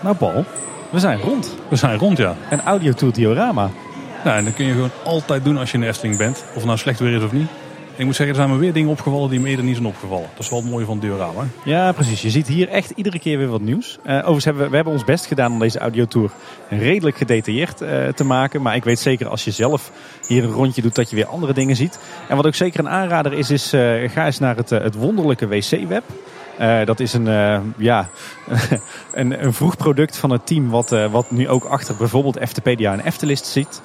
[SPEAKER 2] Nou Paul, we zijn rond.
[SPEAKER 1] We zijn rond, ja.
[SPEAKER 2] Een audiotour diorama.
[SPEAKER 1] Nou, en dat kun je gewoon altijd doen als je in de Efteling bent. Of het nou slecht weer is of niet. Ik moet zeggen, er zijn me weer dingen opgevallen die me eerder niet zijn opgevallen. Dat is wel het mooie van diorama.
[SPEAKER 2] Ja, precies. Je ziet hier echt iedere keer weer wat nieuws. Uh, overigens hebben we, we hebben ons best gedaan om deze audiotour redelijk gedetailleerd uh, te maken. Maar ik weet zeker als je zelf hier een rondje doet dat je weer andere dingen ziet. En wat ook zeker een aanrader is, is uh, ga eens naar het, het wonderlijke wc-web. Dat is een, ja, een, een vroeg product van het team wat, wat nu ook achter bijvoorbeeld Eftepedia en Eftelist zit.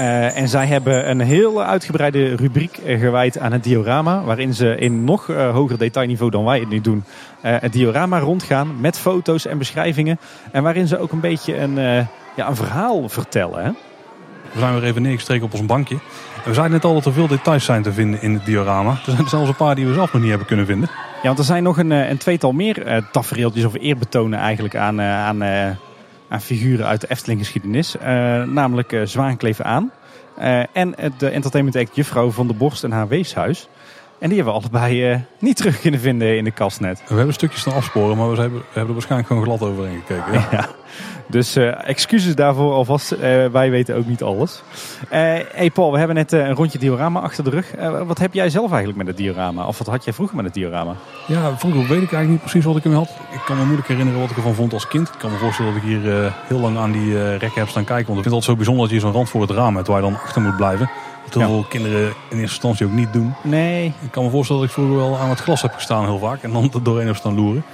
[SPEAKER 2] Uh, en zij hebben een heel uitgebreide rubriek gewijd aan het diorama. Waarin ze in nog uh, hoger detailniveau dan wij het nu doen. Uh, het diorama rondgaan met foto's en beschrijvingen. En waarin ze ook een beetje een, ja, een verhaal vertellen. Hè?
[SPEAKER 1] We zijn weer even neergestreken op ons bankje. En we zeiden net al dat er veel details zijn te vinden in het diorama. Er zijn zelfs een paar die we zelf nog niet hebben kunnen vinden.
[SPEAKER 2] Ja, want er zijn nog een, een tweetal meer tafereeltjes of eerbetonen eigenlijk aan, aan aan figuren uit de Efteling geschiedenis. Uh, namelijk uh, Zwaankleven aan. Uh, en de entertainment act Juffrouw van der Borst en haar weeshuis. En die hebben we allebei uh, niet terug kunnen vinden in de kast net.
[SPEAKER 1] We hebben stukjes naar afsporen, maar we hebben, we hebben er waarschijnlijk gewoon glad overheen gekeken. Ja.
[SPEAKER 2] ja. Dus uh, excuses daarvoor alvast. Uh, wij weten ook niet alles. hey Paul, we hebben net een rondje diorama achter de rug. wat heb jij zelf eigenlijk met het diorama? Of wat had jij vroeger met het diorama?
[SPEAKER 1] Ja, vroeger weet ik eigenlijk niet precies wat ik ermee had. Ik kan me moeilijk herinneren wat ik ervan vond als kind. Ik kan me voorstellen dat ik hier heel lang aan die rekken heb staan kijken. Want ik vind het altijd zo bijzonder dat je zo'n rand voor het raam hebt waar je dan achter moet blijven. Dat heel veel kinderen in eerste instantie ook niet doen.
[SPEAKER 2] Nee.
[SPEAKER 1] Ik kan me voorstellen dat ik vroeger wel aan het glas heb gestaan heel vaak. En dan er doorheen heb staan loeren.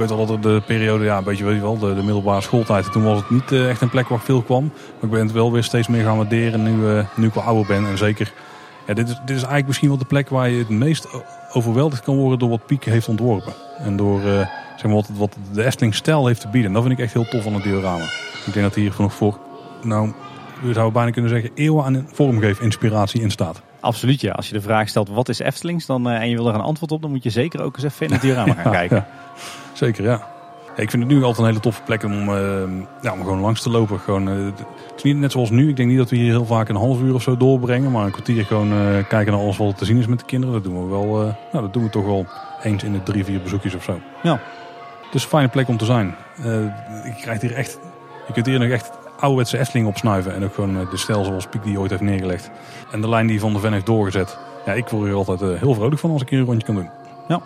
[SPEAKER 1] Ik weet wel dat de periode, ja, een beetje weet je wel, de, de middelbare schooltijd. Toen was het niet uh, echt een plek waar ik veel kwam. Maar ik ben het wel weer steeds meer gaan waarderen nu, uh, nu ik wel ouder ben. En zeker Ja, dit, is, dit is eigenlijk misschien wel de plek waar je het meest overweldigd kan worden door wat Piek heeft ontworpen. En door uh, zeg maar, wat, wat de Efteling stijl heeft te bieden. En dat vind ik echt heel tof aan het diorama. Ik denk dat hier nog voor, nou, we zouden bijna kunnen zeggen, eeuwen aan vormgeef inspiratie in staat.
[SPEAKER 2] Absoluut ja. Als je de vraag stelt wat is Eftelings dan, uh, en je wil er een antwoord op, dan moet je zeker ook eens even in het diorama gaan kijken. Ja,
[SPEAKER 1] zeker ja. Ik vind het nu altijd een hele toffe plek om, uh, ja, om gewoon langs te lopen. Gewoon, uh, het is niet net zoals nu. Ik denk niet dat we hier heel vaak een half uur of zo doorbrengen. Maar een kwartier gewoon uh, kijken naar alles wat te zien is met de kinderen. Dat doen we wel. nou, dat doen we toch wel eens in de drie, vier bezoekjes of zo.
[SPEAKER 2] Ja.
[SPEAKER 1] Het is een fijne plek om te zijn. je krijgt hier echt. Je kunt hier nog echt ouderwetse Efteling opsnuiven. En ook gewoon de stijl zoals Piek die ooit heeft neergelegd. En de lijn die Van de Ven heeft doorgezet. Ja, ik word hier altijd heel vrolijk van als ik hier een rondje kan doen.
[SPEAKER 2] Ja.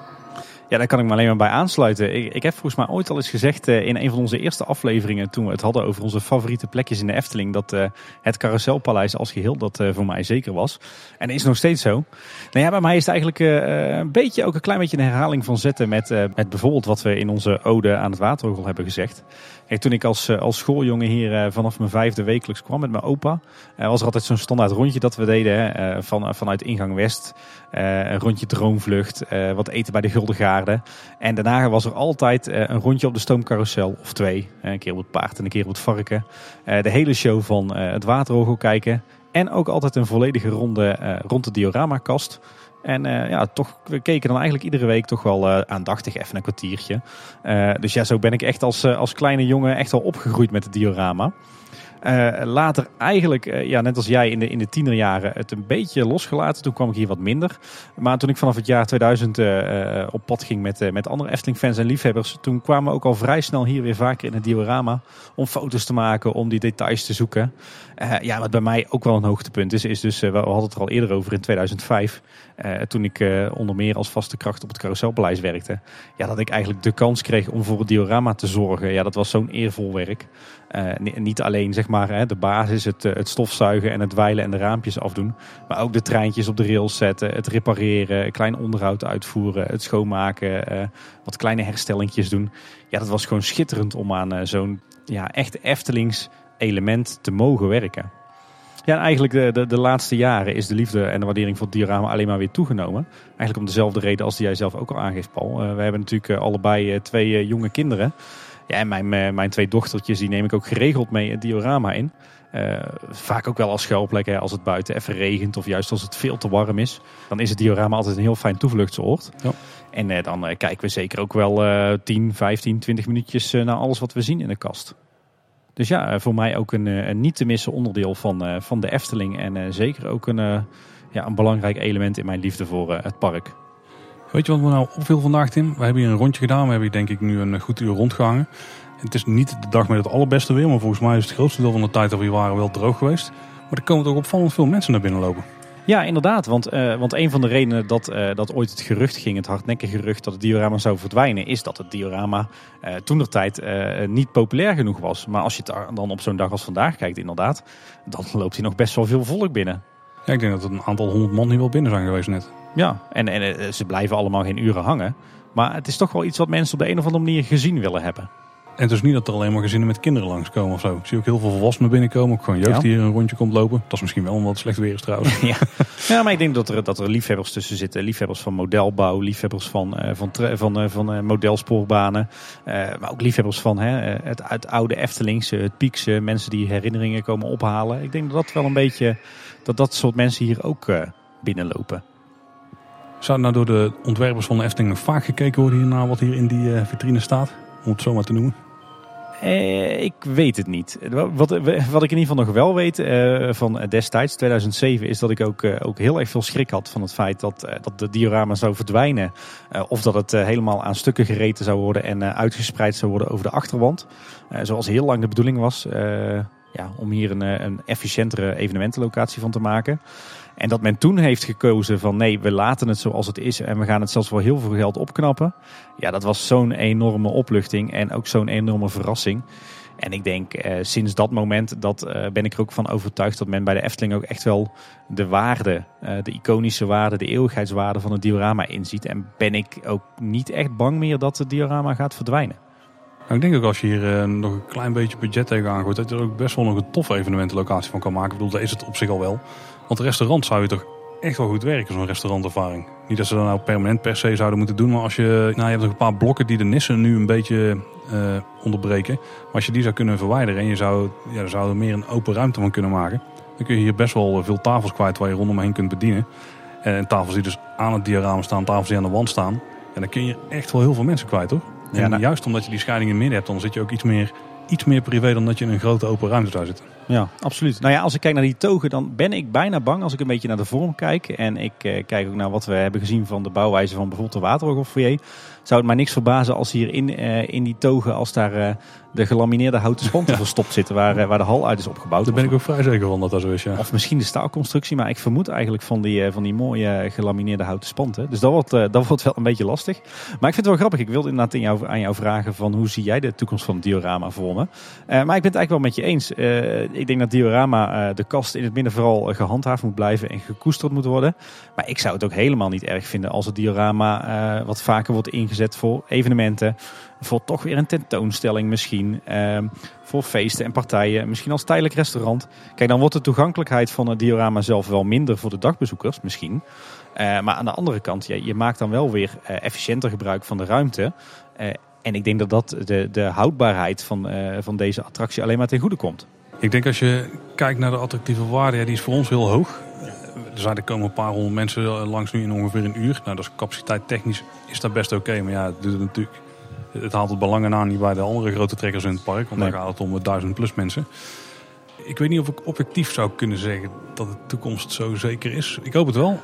[SPEAKER 2] Ja, daar kan ik me alleen maar bij aansluiten. Ik, ik heb volgens mij ooit al eens gezegd uh, in een van onze eerste afleveringen, toen we het hadden over onze favoriete plekjes in de Efteling, dat uh, het Carouselpaleis als geheel dat uh, voor mij zeker was. En is nog steeds zo. Nou ja, bij mij is het eigenlijk een beetje ook een klein beetje een herhaling van zetten met, met bijvoorbeeld wat we in onze ode aan het waterorgel hebben gezegd. Toen ik als, als schooljongen hier vanaf mijn vijfde wekelijks kwam met mijn opa, was er altijd zo'n standaard rondje dat we deden van, vanuit ingang West. een rondje droomvlucht, wat eten bij de Gulden en daarna was er altijd eh, een rondje op de stoomcarousel of twee. Een keer op het paard en een keer op het varken. Eh, de hele show van eh, het waterorgel kijken. En ook altijd een volledige ronde rond de dioramakast. En ja, toch, we keken dan eigenlijk iedere week toch wel aandachtig even een kwartiertje. dus ja, zo ben ik echt als, als kleine jongen echt al opgegroeid met het diorama. Later eigenlijk, ja, net als jij in de, in de tienerjaren, het een beetje losgelaten. Toen kwam ik hier wat minder. Maar toen ik vanaf het jaar 2000 uh, eh, op pad ging met, met andere Efteling-fans en liefhebbers, toen kwamen we ook al vrij snel hier weer vaker in het diorama om foto's te maken, om die details te zoeken. Ja, wat bij mij ook wel een hoogtepunt is, is dus, we hadden het er al eerder over in 2005, toen ik onder meer als vaste kracht op het carouselpaleis werkte. Ja, dat ik eigenlijk de kans kreeg om voor het diorama te zorgen. Ja, dat was zo'n eervol werk. niet alleen zeg maar hè, de basis, het, eh, het stofzuigen en het wijlen en de raampjes afdoen. Maar ook de treintjes op de rails zetten, het repareren, klein onderhoud uitvoeren, het schoonmaken, wat kleine herstellingjes doen. Ja, dat was gewoon schitterend om aan zo'n ja, echt Eftelings element te mogen werken. Ja, eigenlijk de, de, de, laatste jaren is de liefde en de waardering voor het diorama alleen maar weer toegenomen. Eigenlijk om dezelfde reden als die jij zelf ook al aangeeft, Paul. we hebben natuurlijk allebei twee jonge kinderen. Ja, en mijn, eh, mijn twee dochtertjes die neem ik ook geregeld mee het diorama in. Uh, vaak ook wel als schuilplek hè, als het buiten even regent of juist als het veel te warm is. Dan is het diorama altijd een heel fijn toevluchtsoord. Ja. En uh, dan uh, kijken we zeker ook wel 10, 15, 20 minuutjes naar alles wat we zien in de kast. Dus ja, voor mij ook een, een niet te missen onderdeel van, van de Efteling. En zeker ook een, ja, een belangrijk element in mijn liefde voor het park.
[SPEAKER 1] Weet je wat me nou opviel vandaag, Tim? We hebben hier een rondje gedaan. We hebben hier denk ik nu een goed uur rondgehangen. Het is niet de dag met het allerbeste weer, maar volgens mij is het grootste deel van de tijd dat we hier waren wel droog geweest. Maar er komen toch opvallend veel mensen naar binnen lopen.
[SPEAKER 2] Ja, inderdaad. Want, uh, want een van de redenen dat, uh, dat ooit het gerucht ging, het hardnekkige gerucht dat het diorama zou verdwijnen, is dat het diorama uh, toen de tijd niet populair genoeg was. Maar als je het dan op zo'n dag als vandaag kijkt, inderdaad, dan loopt hier nog best wel veel volk binnen.
[SPEAKER 1] Ja, ik denk dat er een aantal honderd man hier wel binnen zijn geweest net.
[SPEAKER 2] Ja, en, en eh, ze blijven allemaal geen uren hangen. Maar het is toch wel iets wat mensen op de een of andere manier gezien willen hebben.
[SPEAKER 1] En het is niet dat er alleen maar gezinnen met kinderen langskomen of zo. Ik zie ook heel veel volwassenen binnenkomen. Ook gewoon jeugd die hier een rondje komt lopen. Dat is misschien wel omdat het slecht weer is trouwens.
[SPEAKER 2] ja. ja, maar ik denk dat er, dat er liefhebbers tussen zitten. Liefhebbers van modelbouw, liefhebbers van, uh, van, van, uh, van uh, modelsportbanen. maar ook liefhebbers van het, het oude Eftelingse, het Piekse. Mensen die herinneringen komen ophalen. Ik denk dat dat wel een beetje, dat dat soort mensen hier ook binnenlopen.
[SPEAKER 1] Zou nou door de ontwerpers van de Efteling vaak gekeken worden hiernaar wat hier in die eh, vitrine staat? Om het zo maar te noemen.
[SPEAKER 2] Eh, ik weet het niet. Wat, wat ik in ieder geval nog wel weet uh, van destijds, 2007, is dat ik ook, uh, ook heel erg veel schrik had van het feit dat, dat de diorama zou verdwijnen. of dat het helemaal aan stukken gereten zou worden en uitgespreid zou worden over de achterwand. zoals heel lang de bedoeling was ja, om hier een, een efficiëntere evenementenlocatie van te maken. En dat men toen heeft gekozen van nee, we laten het zoals het is en we gaan het zelfs voor heel veel geld opknappen. Ja, dat was zo'n enorme opluchting en ook zo'n enorme verrassing. En ik denk eh, sinds dat moment dat, eh, ben ik er ook van overtuigd dat men bij de Efteling ook echt wel de waarde, eh, de iconische waarde, de eeuwigheidswaarde van het diorama inziet. En ben ik ook niet echt bang meer dat het diorama gaat verdwijnen.
[SPEAKER 1] Nou, ik denk ook als je hier uh, nog een klein beetje budget tegenaan gooit, dat je er ook best wel nog een toffe evenementenlocatie van kan maken. Ik bedoel, daar is het op zich al wel. Want restaurant zou je toch echt wel goed werken, zo'n restaurantervaring. Niet dat ze dat nou permanent per se zouden moeten doen, maar als je, nou, je hebt nog een paar blokken die de nissen nu een beetje uh, onderbreken. Maar als je die zou kunnen verwijderen en je zou, ja, zou er meer een open ruimte van kunnen maken, dan kun je hier best wel veel tafels kwijt waar je rondomheen kunt bedienen. En tafels die dus aan het diorama staan, tafels die aan de wand staan. En dan kun je echt wel heel veel mensen kwijt hoor. En ja, nou, juist omdat je die scheiding in midden hebt, dan zit je ook iets meer, iets meer privé dan dat je in een grote open ruimte zou zitten.
[SPEAKER 2] Ja, absoluut. Nou ja, als ik kijk naar die togen, dan ben ik bijna bang als ik een beetje naar de vorm kijk. En ik eh, kijk ook naar wat we hebben gezien van de bouwwijze van bijvoorbeeld de Waterorgelfoyer. Zou het mij niks verbazen als hier in, uh, in die togen, als daar uh, de gelamineerde houten spanten verstopt zitten waar, uh, waar de hal uit is opgebouwd.
[SPEAKER 1] Daar ben ik ook vrij zeker van dat dat zo is, ja.
[SPEAKER 2] Of misschien de staalconstructie, maar ik vermoed eigenlijk van die, van die mooie gelamineerde houten spanten. Dus dat wordt, dat wordt wel een beetje lastig. Maar ik vind het wel grappig. Ik wilde inderdaad in jou, aan jou vragen van hoe zie jij de toekomst van het diorama vormen? maar ik ben het eigenlijk wel met je eens. ik denk dat diorama de kast in het midden vooral gehandhaafd moet blijven en gekoesterd moet worden. Maar ik zou het ook helemaal niet erg vinden als het diorama wat vaker wordt ingezet voor evenementen. Voor toch weer een tentoonstelling misschien. Ehm, voor feesten en partijen. Misschien als tijdelijk restaurant. Kijk, dan wordt de toegankelijkheid van het diorama zelf wel minder voor de dagbezoekers misschien. Uh, maar aan de andere kant, je, je maakt dan wel weer uh, efficiënter gebruik van de ruimte. Uh, en ik denk dat dat de, de houdbaarheid van, van deze attractie alleen maar ten goede komt.
[SPEAKER 1] Ik denk als je kijkt naar de attractieve waarde, ja, die is voor ons heel hoog er komen een paar honderd mensen langs nu in ongeveer een uur. Nou, dat is capaciteit technisch is dat best oké. maar ja, het, doet natuurlijk, het haalt het belangen aan niet bij de andere grote trekkers in het park. Want nee. daar gaat het om duizend plus mensen. Ik weet niet of ik objectief zou kunnen zeggen dat de toekomst zo zeker is. Ik hoop het wel.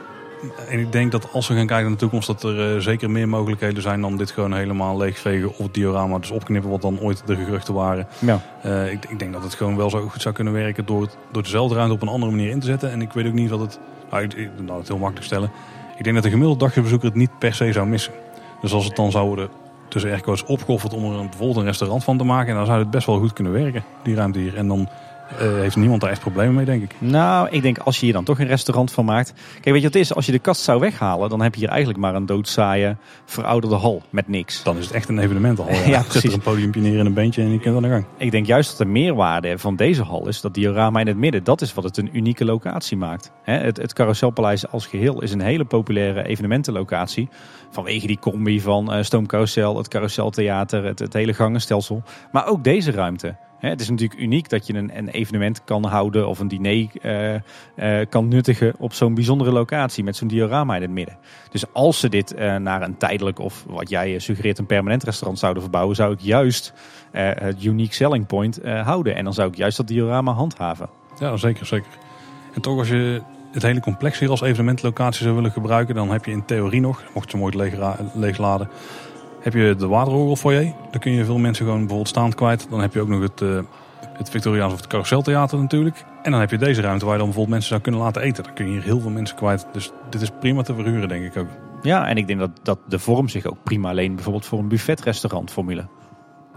[SPEAKER 1] En ik denk dat als we gaan kijken naar de toekomst, dat er uh, zeker meer mogelijkheden zijn dan dit gewoon helemaal leegvegen of het diorama dus opknippen, wat dan ooit de geruchten waren. Ja. Uh, ik, ik, denk dat het gewoon wel zo goed zou kunnen werken door, door dezelfde ruimte op een andere manier in te zetten. En ik weet ook niet wat het nou, ik, nou, het heel makkelijk stellen. Ik denk dat de gemiddelde dagbezoeker het niet per se zou missen. Dus als het dan zou worden tussen airco's opgeofferd om er een, bijvoorbeeld restaurant van te maken, dan zou het best wel goed kunnen werken, die ruimte hier. En dan heeft niemand daar echt problemen mee, denk ik.
[SPEAKER 2] Nou, ik denk als je hier dan toch een restaurant van maakt. Kijk, weet je wat het is? Als je de kast zou weghalen, dan heb je hier eigenlijk maar een doodzaaie, verouderde hal met niks.
[SPEAKER 1] Dan is het echt een evenementenhal. Ja, ja precies. Zet er een podiumpje neer en een beentje en je kunt aan de gang.
[SPEAKER 2] Ik denk juist dat de meerwaarde van deze hal is dat diorama in het midden, dat is wat het een unieke locatie maakt. het, het Carouselpaleis als geheel is een hele populaire evenementenlocatie. Vanwege die combi van uh, Stoomcarousel, het Carouseltheater, het, het hele gangenstelsel. Maar ook deze ruimte het is natuurlijk uniek dat je een, evenement kan houden of een diner uh, uh, kan nuttigen op zo'n bijzondere locatie met zo'n diorama in het midden. Dus als ze dit uh, naar een tijdelijk of wat jij suggereert een permanent restaurant zouden verbouwen, zou ik juist het unique selling point houden. En dan zou ik juist dat diorama handhaven.
[SPEAKER 1] Ja, zeker, zeker. En toch als je het hele complex hier als evenementlocatie zou willen gebruiken, dan heb je in theorie nog, mocht je mooi leeg, leegladen, heb je de waterorgelfoyer. Daar kun je veel mensen gewoon bijvoorbeeld staand kwijt. Dan heb je ook nog het, uh, het Victoriaans of het Carouseltheater natuurlijk. En dan heb je deze ruimte waar je dan bijvoorbeeld mensen zou kunnen laten eten. Dan kun je hier heel veel mensen kwijt. Dus dit is prima te verhuren denk ik ook.
[SPEAKER 2] Ja, en ik denk dat, dat de vorm zich ook prima alleen bijvoorbeeld voor een buffetrestaurant formule.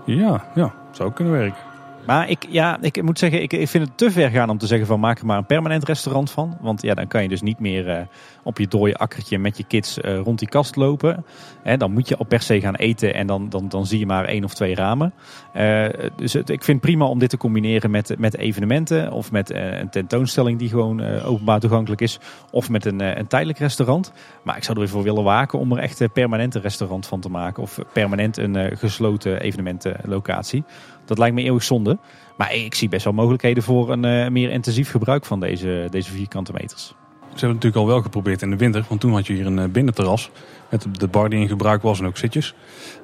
[SPEAKER 1] Ja, ja, zou ook kunnen werken.
[SPEAKER 2] Maar ik, ja, ik moet zeggen, ik, ik vind het te ver gaan om te zeggen van maak er maar een permanent restaurant van. Want ja, dan kan je dus niet meer uh, op je dode akkertje met je kids uh, rond die kast lopen. Hè, dan moet je al per se gaan eten en dan, dan, dan zie je maar één of twee ramen. Uh, dus het, ik vind prima om dit te combineren met, met evenementen. Of met een tentoonstelling die gewoon openbaar toegankelijk is. Of met een, een tijdelijk restaurant. Maar ik zou er weer voor willen waken om er echt een permanente restaurant van te maken. Of permanent een gesloten evenementenlocatie. Dat lijkt me eeuwig zonde. Maar ik zie best wel mogelijkheden voor een uh, meer intensief gebruik van deze, deze vierkante meters. Ze
[SPEAKER 1] hebben het natuurlijk al wel geprobeerd in de winter. Want toen had je hier een uh, binnenterras. Met de bar die in gebruik was en ook zitjes.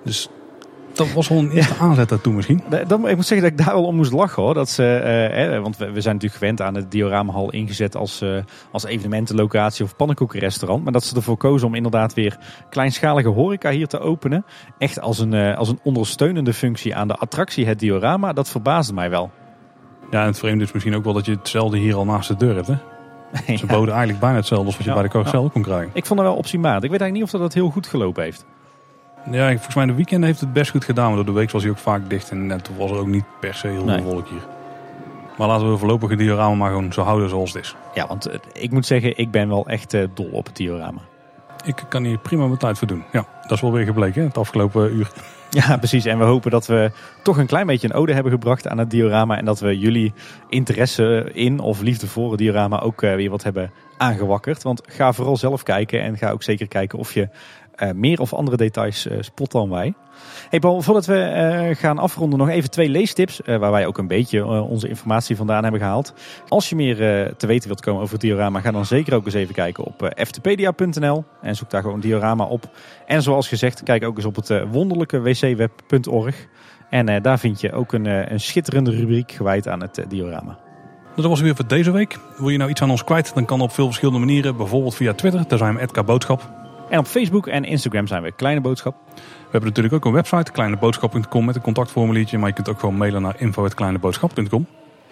[SPEAKER 1] Dus dat was wel een eerste ja. aanzet daartoe misschien.
[SPEAKER 2] Dan, ik moet zeggen dat ik daar wel om moest lachen hoor. Dat ze, uh, want we, we, zijn natuurlijk gewend aan het dioramahal ingezet als, uh, als evenementenlocatie of pannenkoekenrestaurant. Maar dat ze ervoor kozen om inderdaad weer kleinschalige horeca hier te openen. Echt als een, uh, als een ondersteunende functie aan de attractie het diorama. Dat verbaasde mij wel.
[SPEAKER 1] Ja, en het vreemde is misschien ook wel dat je hetzelfde hier al naast de deur hebt hè? Ze boden eigenlijk bijna hetzelfde als wat je ja, bij de carousel ja. kon krijgen.
[SPEAKER 2] Ik vond het wel optimaal. Ik weet eigenlijk niet of dat, dat heel goed gelopen heeft.
[SPEAKER 1] Ja, volgens mij de weekend heeft het best goed gedaan. Maar door de week was hij ook vaak dicht. En toen was er ook niet per se heel veel volk hier. Maar laten we voorlopig het diorama maar gewoon zo houden zoals het is.
[SPEAKER 2] Ja, want eh, ik moet zeggen, ik ben wel echt uh, dol op het diorama.
[SPEAKER 1] Ik kan hier prima mijn tijd voor doen. Ja, dat is wel weer gebleken hè, het afgelopen uur.
[SPEAKER 2] Ja, precies. En we hopen dat we toch een klein beetje een ode hebben gebracht aan het diorama. En dat we jullie interesse in of liefde voor het diorama ook eh, weer wat hebben aangewakkerd. Want ga vooral zelf kijken en ga ook zeker kijken of je meer of andere details uh, spot dan wij. Hey Paul, voordat we uh, gaan afronden nog even twee leestips. waar wij ook een beetje onze informatie vandaan hebben gehaald. Als je meer te weten wilt komen over het diorama, ga dan zeker ook eens even kijken op ftpedia.nl. En zoek daar gewoon diorama op. En zoals gezegd, kijk ook eens op het wonderlijke wcweb.org. En daar vind je ook een, een schitterende rubriek gewijd aan het diorama.
[SPEAKER 1] Dat was weer voor deze week. Wil je nou iets aan ons kwijt, dan kan op veel verschillende manieren. Bijvoorbeeld via Twitter, daar zijn we Edka Boodschap.
[SPEAKER 2] En op Facebook en Instagram zijn we Kleine Boodschap.
[SPEAKER 1] We hebben natuurlijk ook een website, kleineboodschap.com met een contactformuliertje. Maar je kunt ook gewoon mailen naar info.kleineboodschap.com.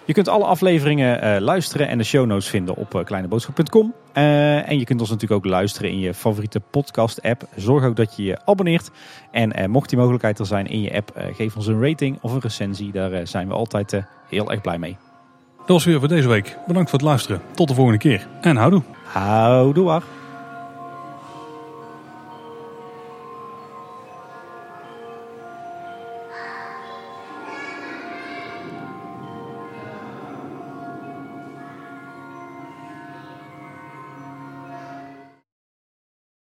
[SPEAKER 2] Je kunt alle afleveringen uh, luisteren en de show notes vinden op uh, kleineboodschap.com. Uh, en je kunt ons natuurlijk ook luisteren in je favoriete podcast app. Zorg ook dat je je abonneert. En mocht die mogelijkheid er zijn in je app, geef ons een rating of een recensie. Daar zijn we altijd heel erg blij mee.
[SPEAKER 1] Dat was weer voor deze week. Bedankt voor het luisteren. Tot de volgende keer. En houdoe.
[SPEAKER 2] Houdoe.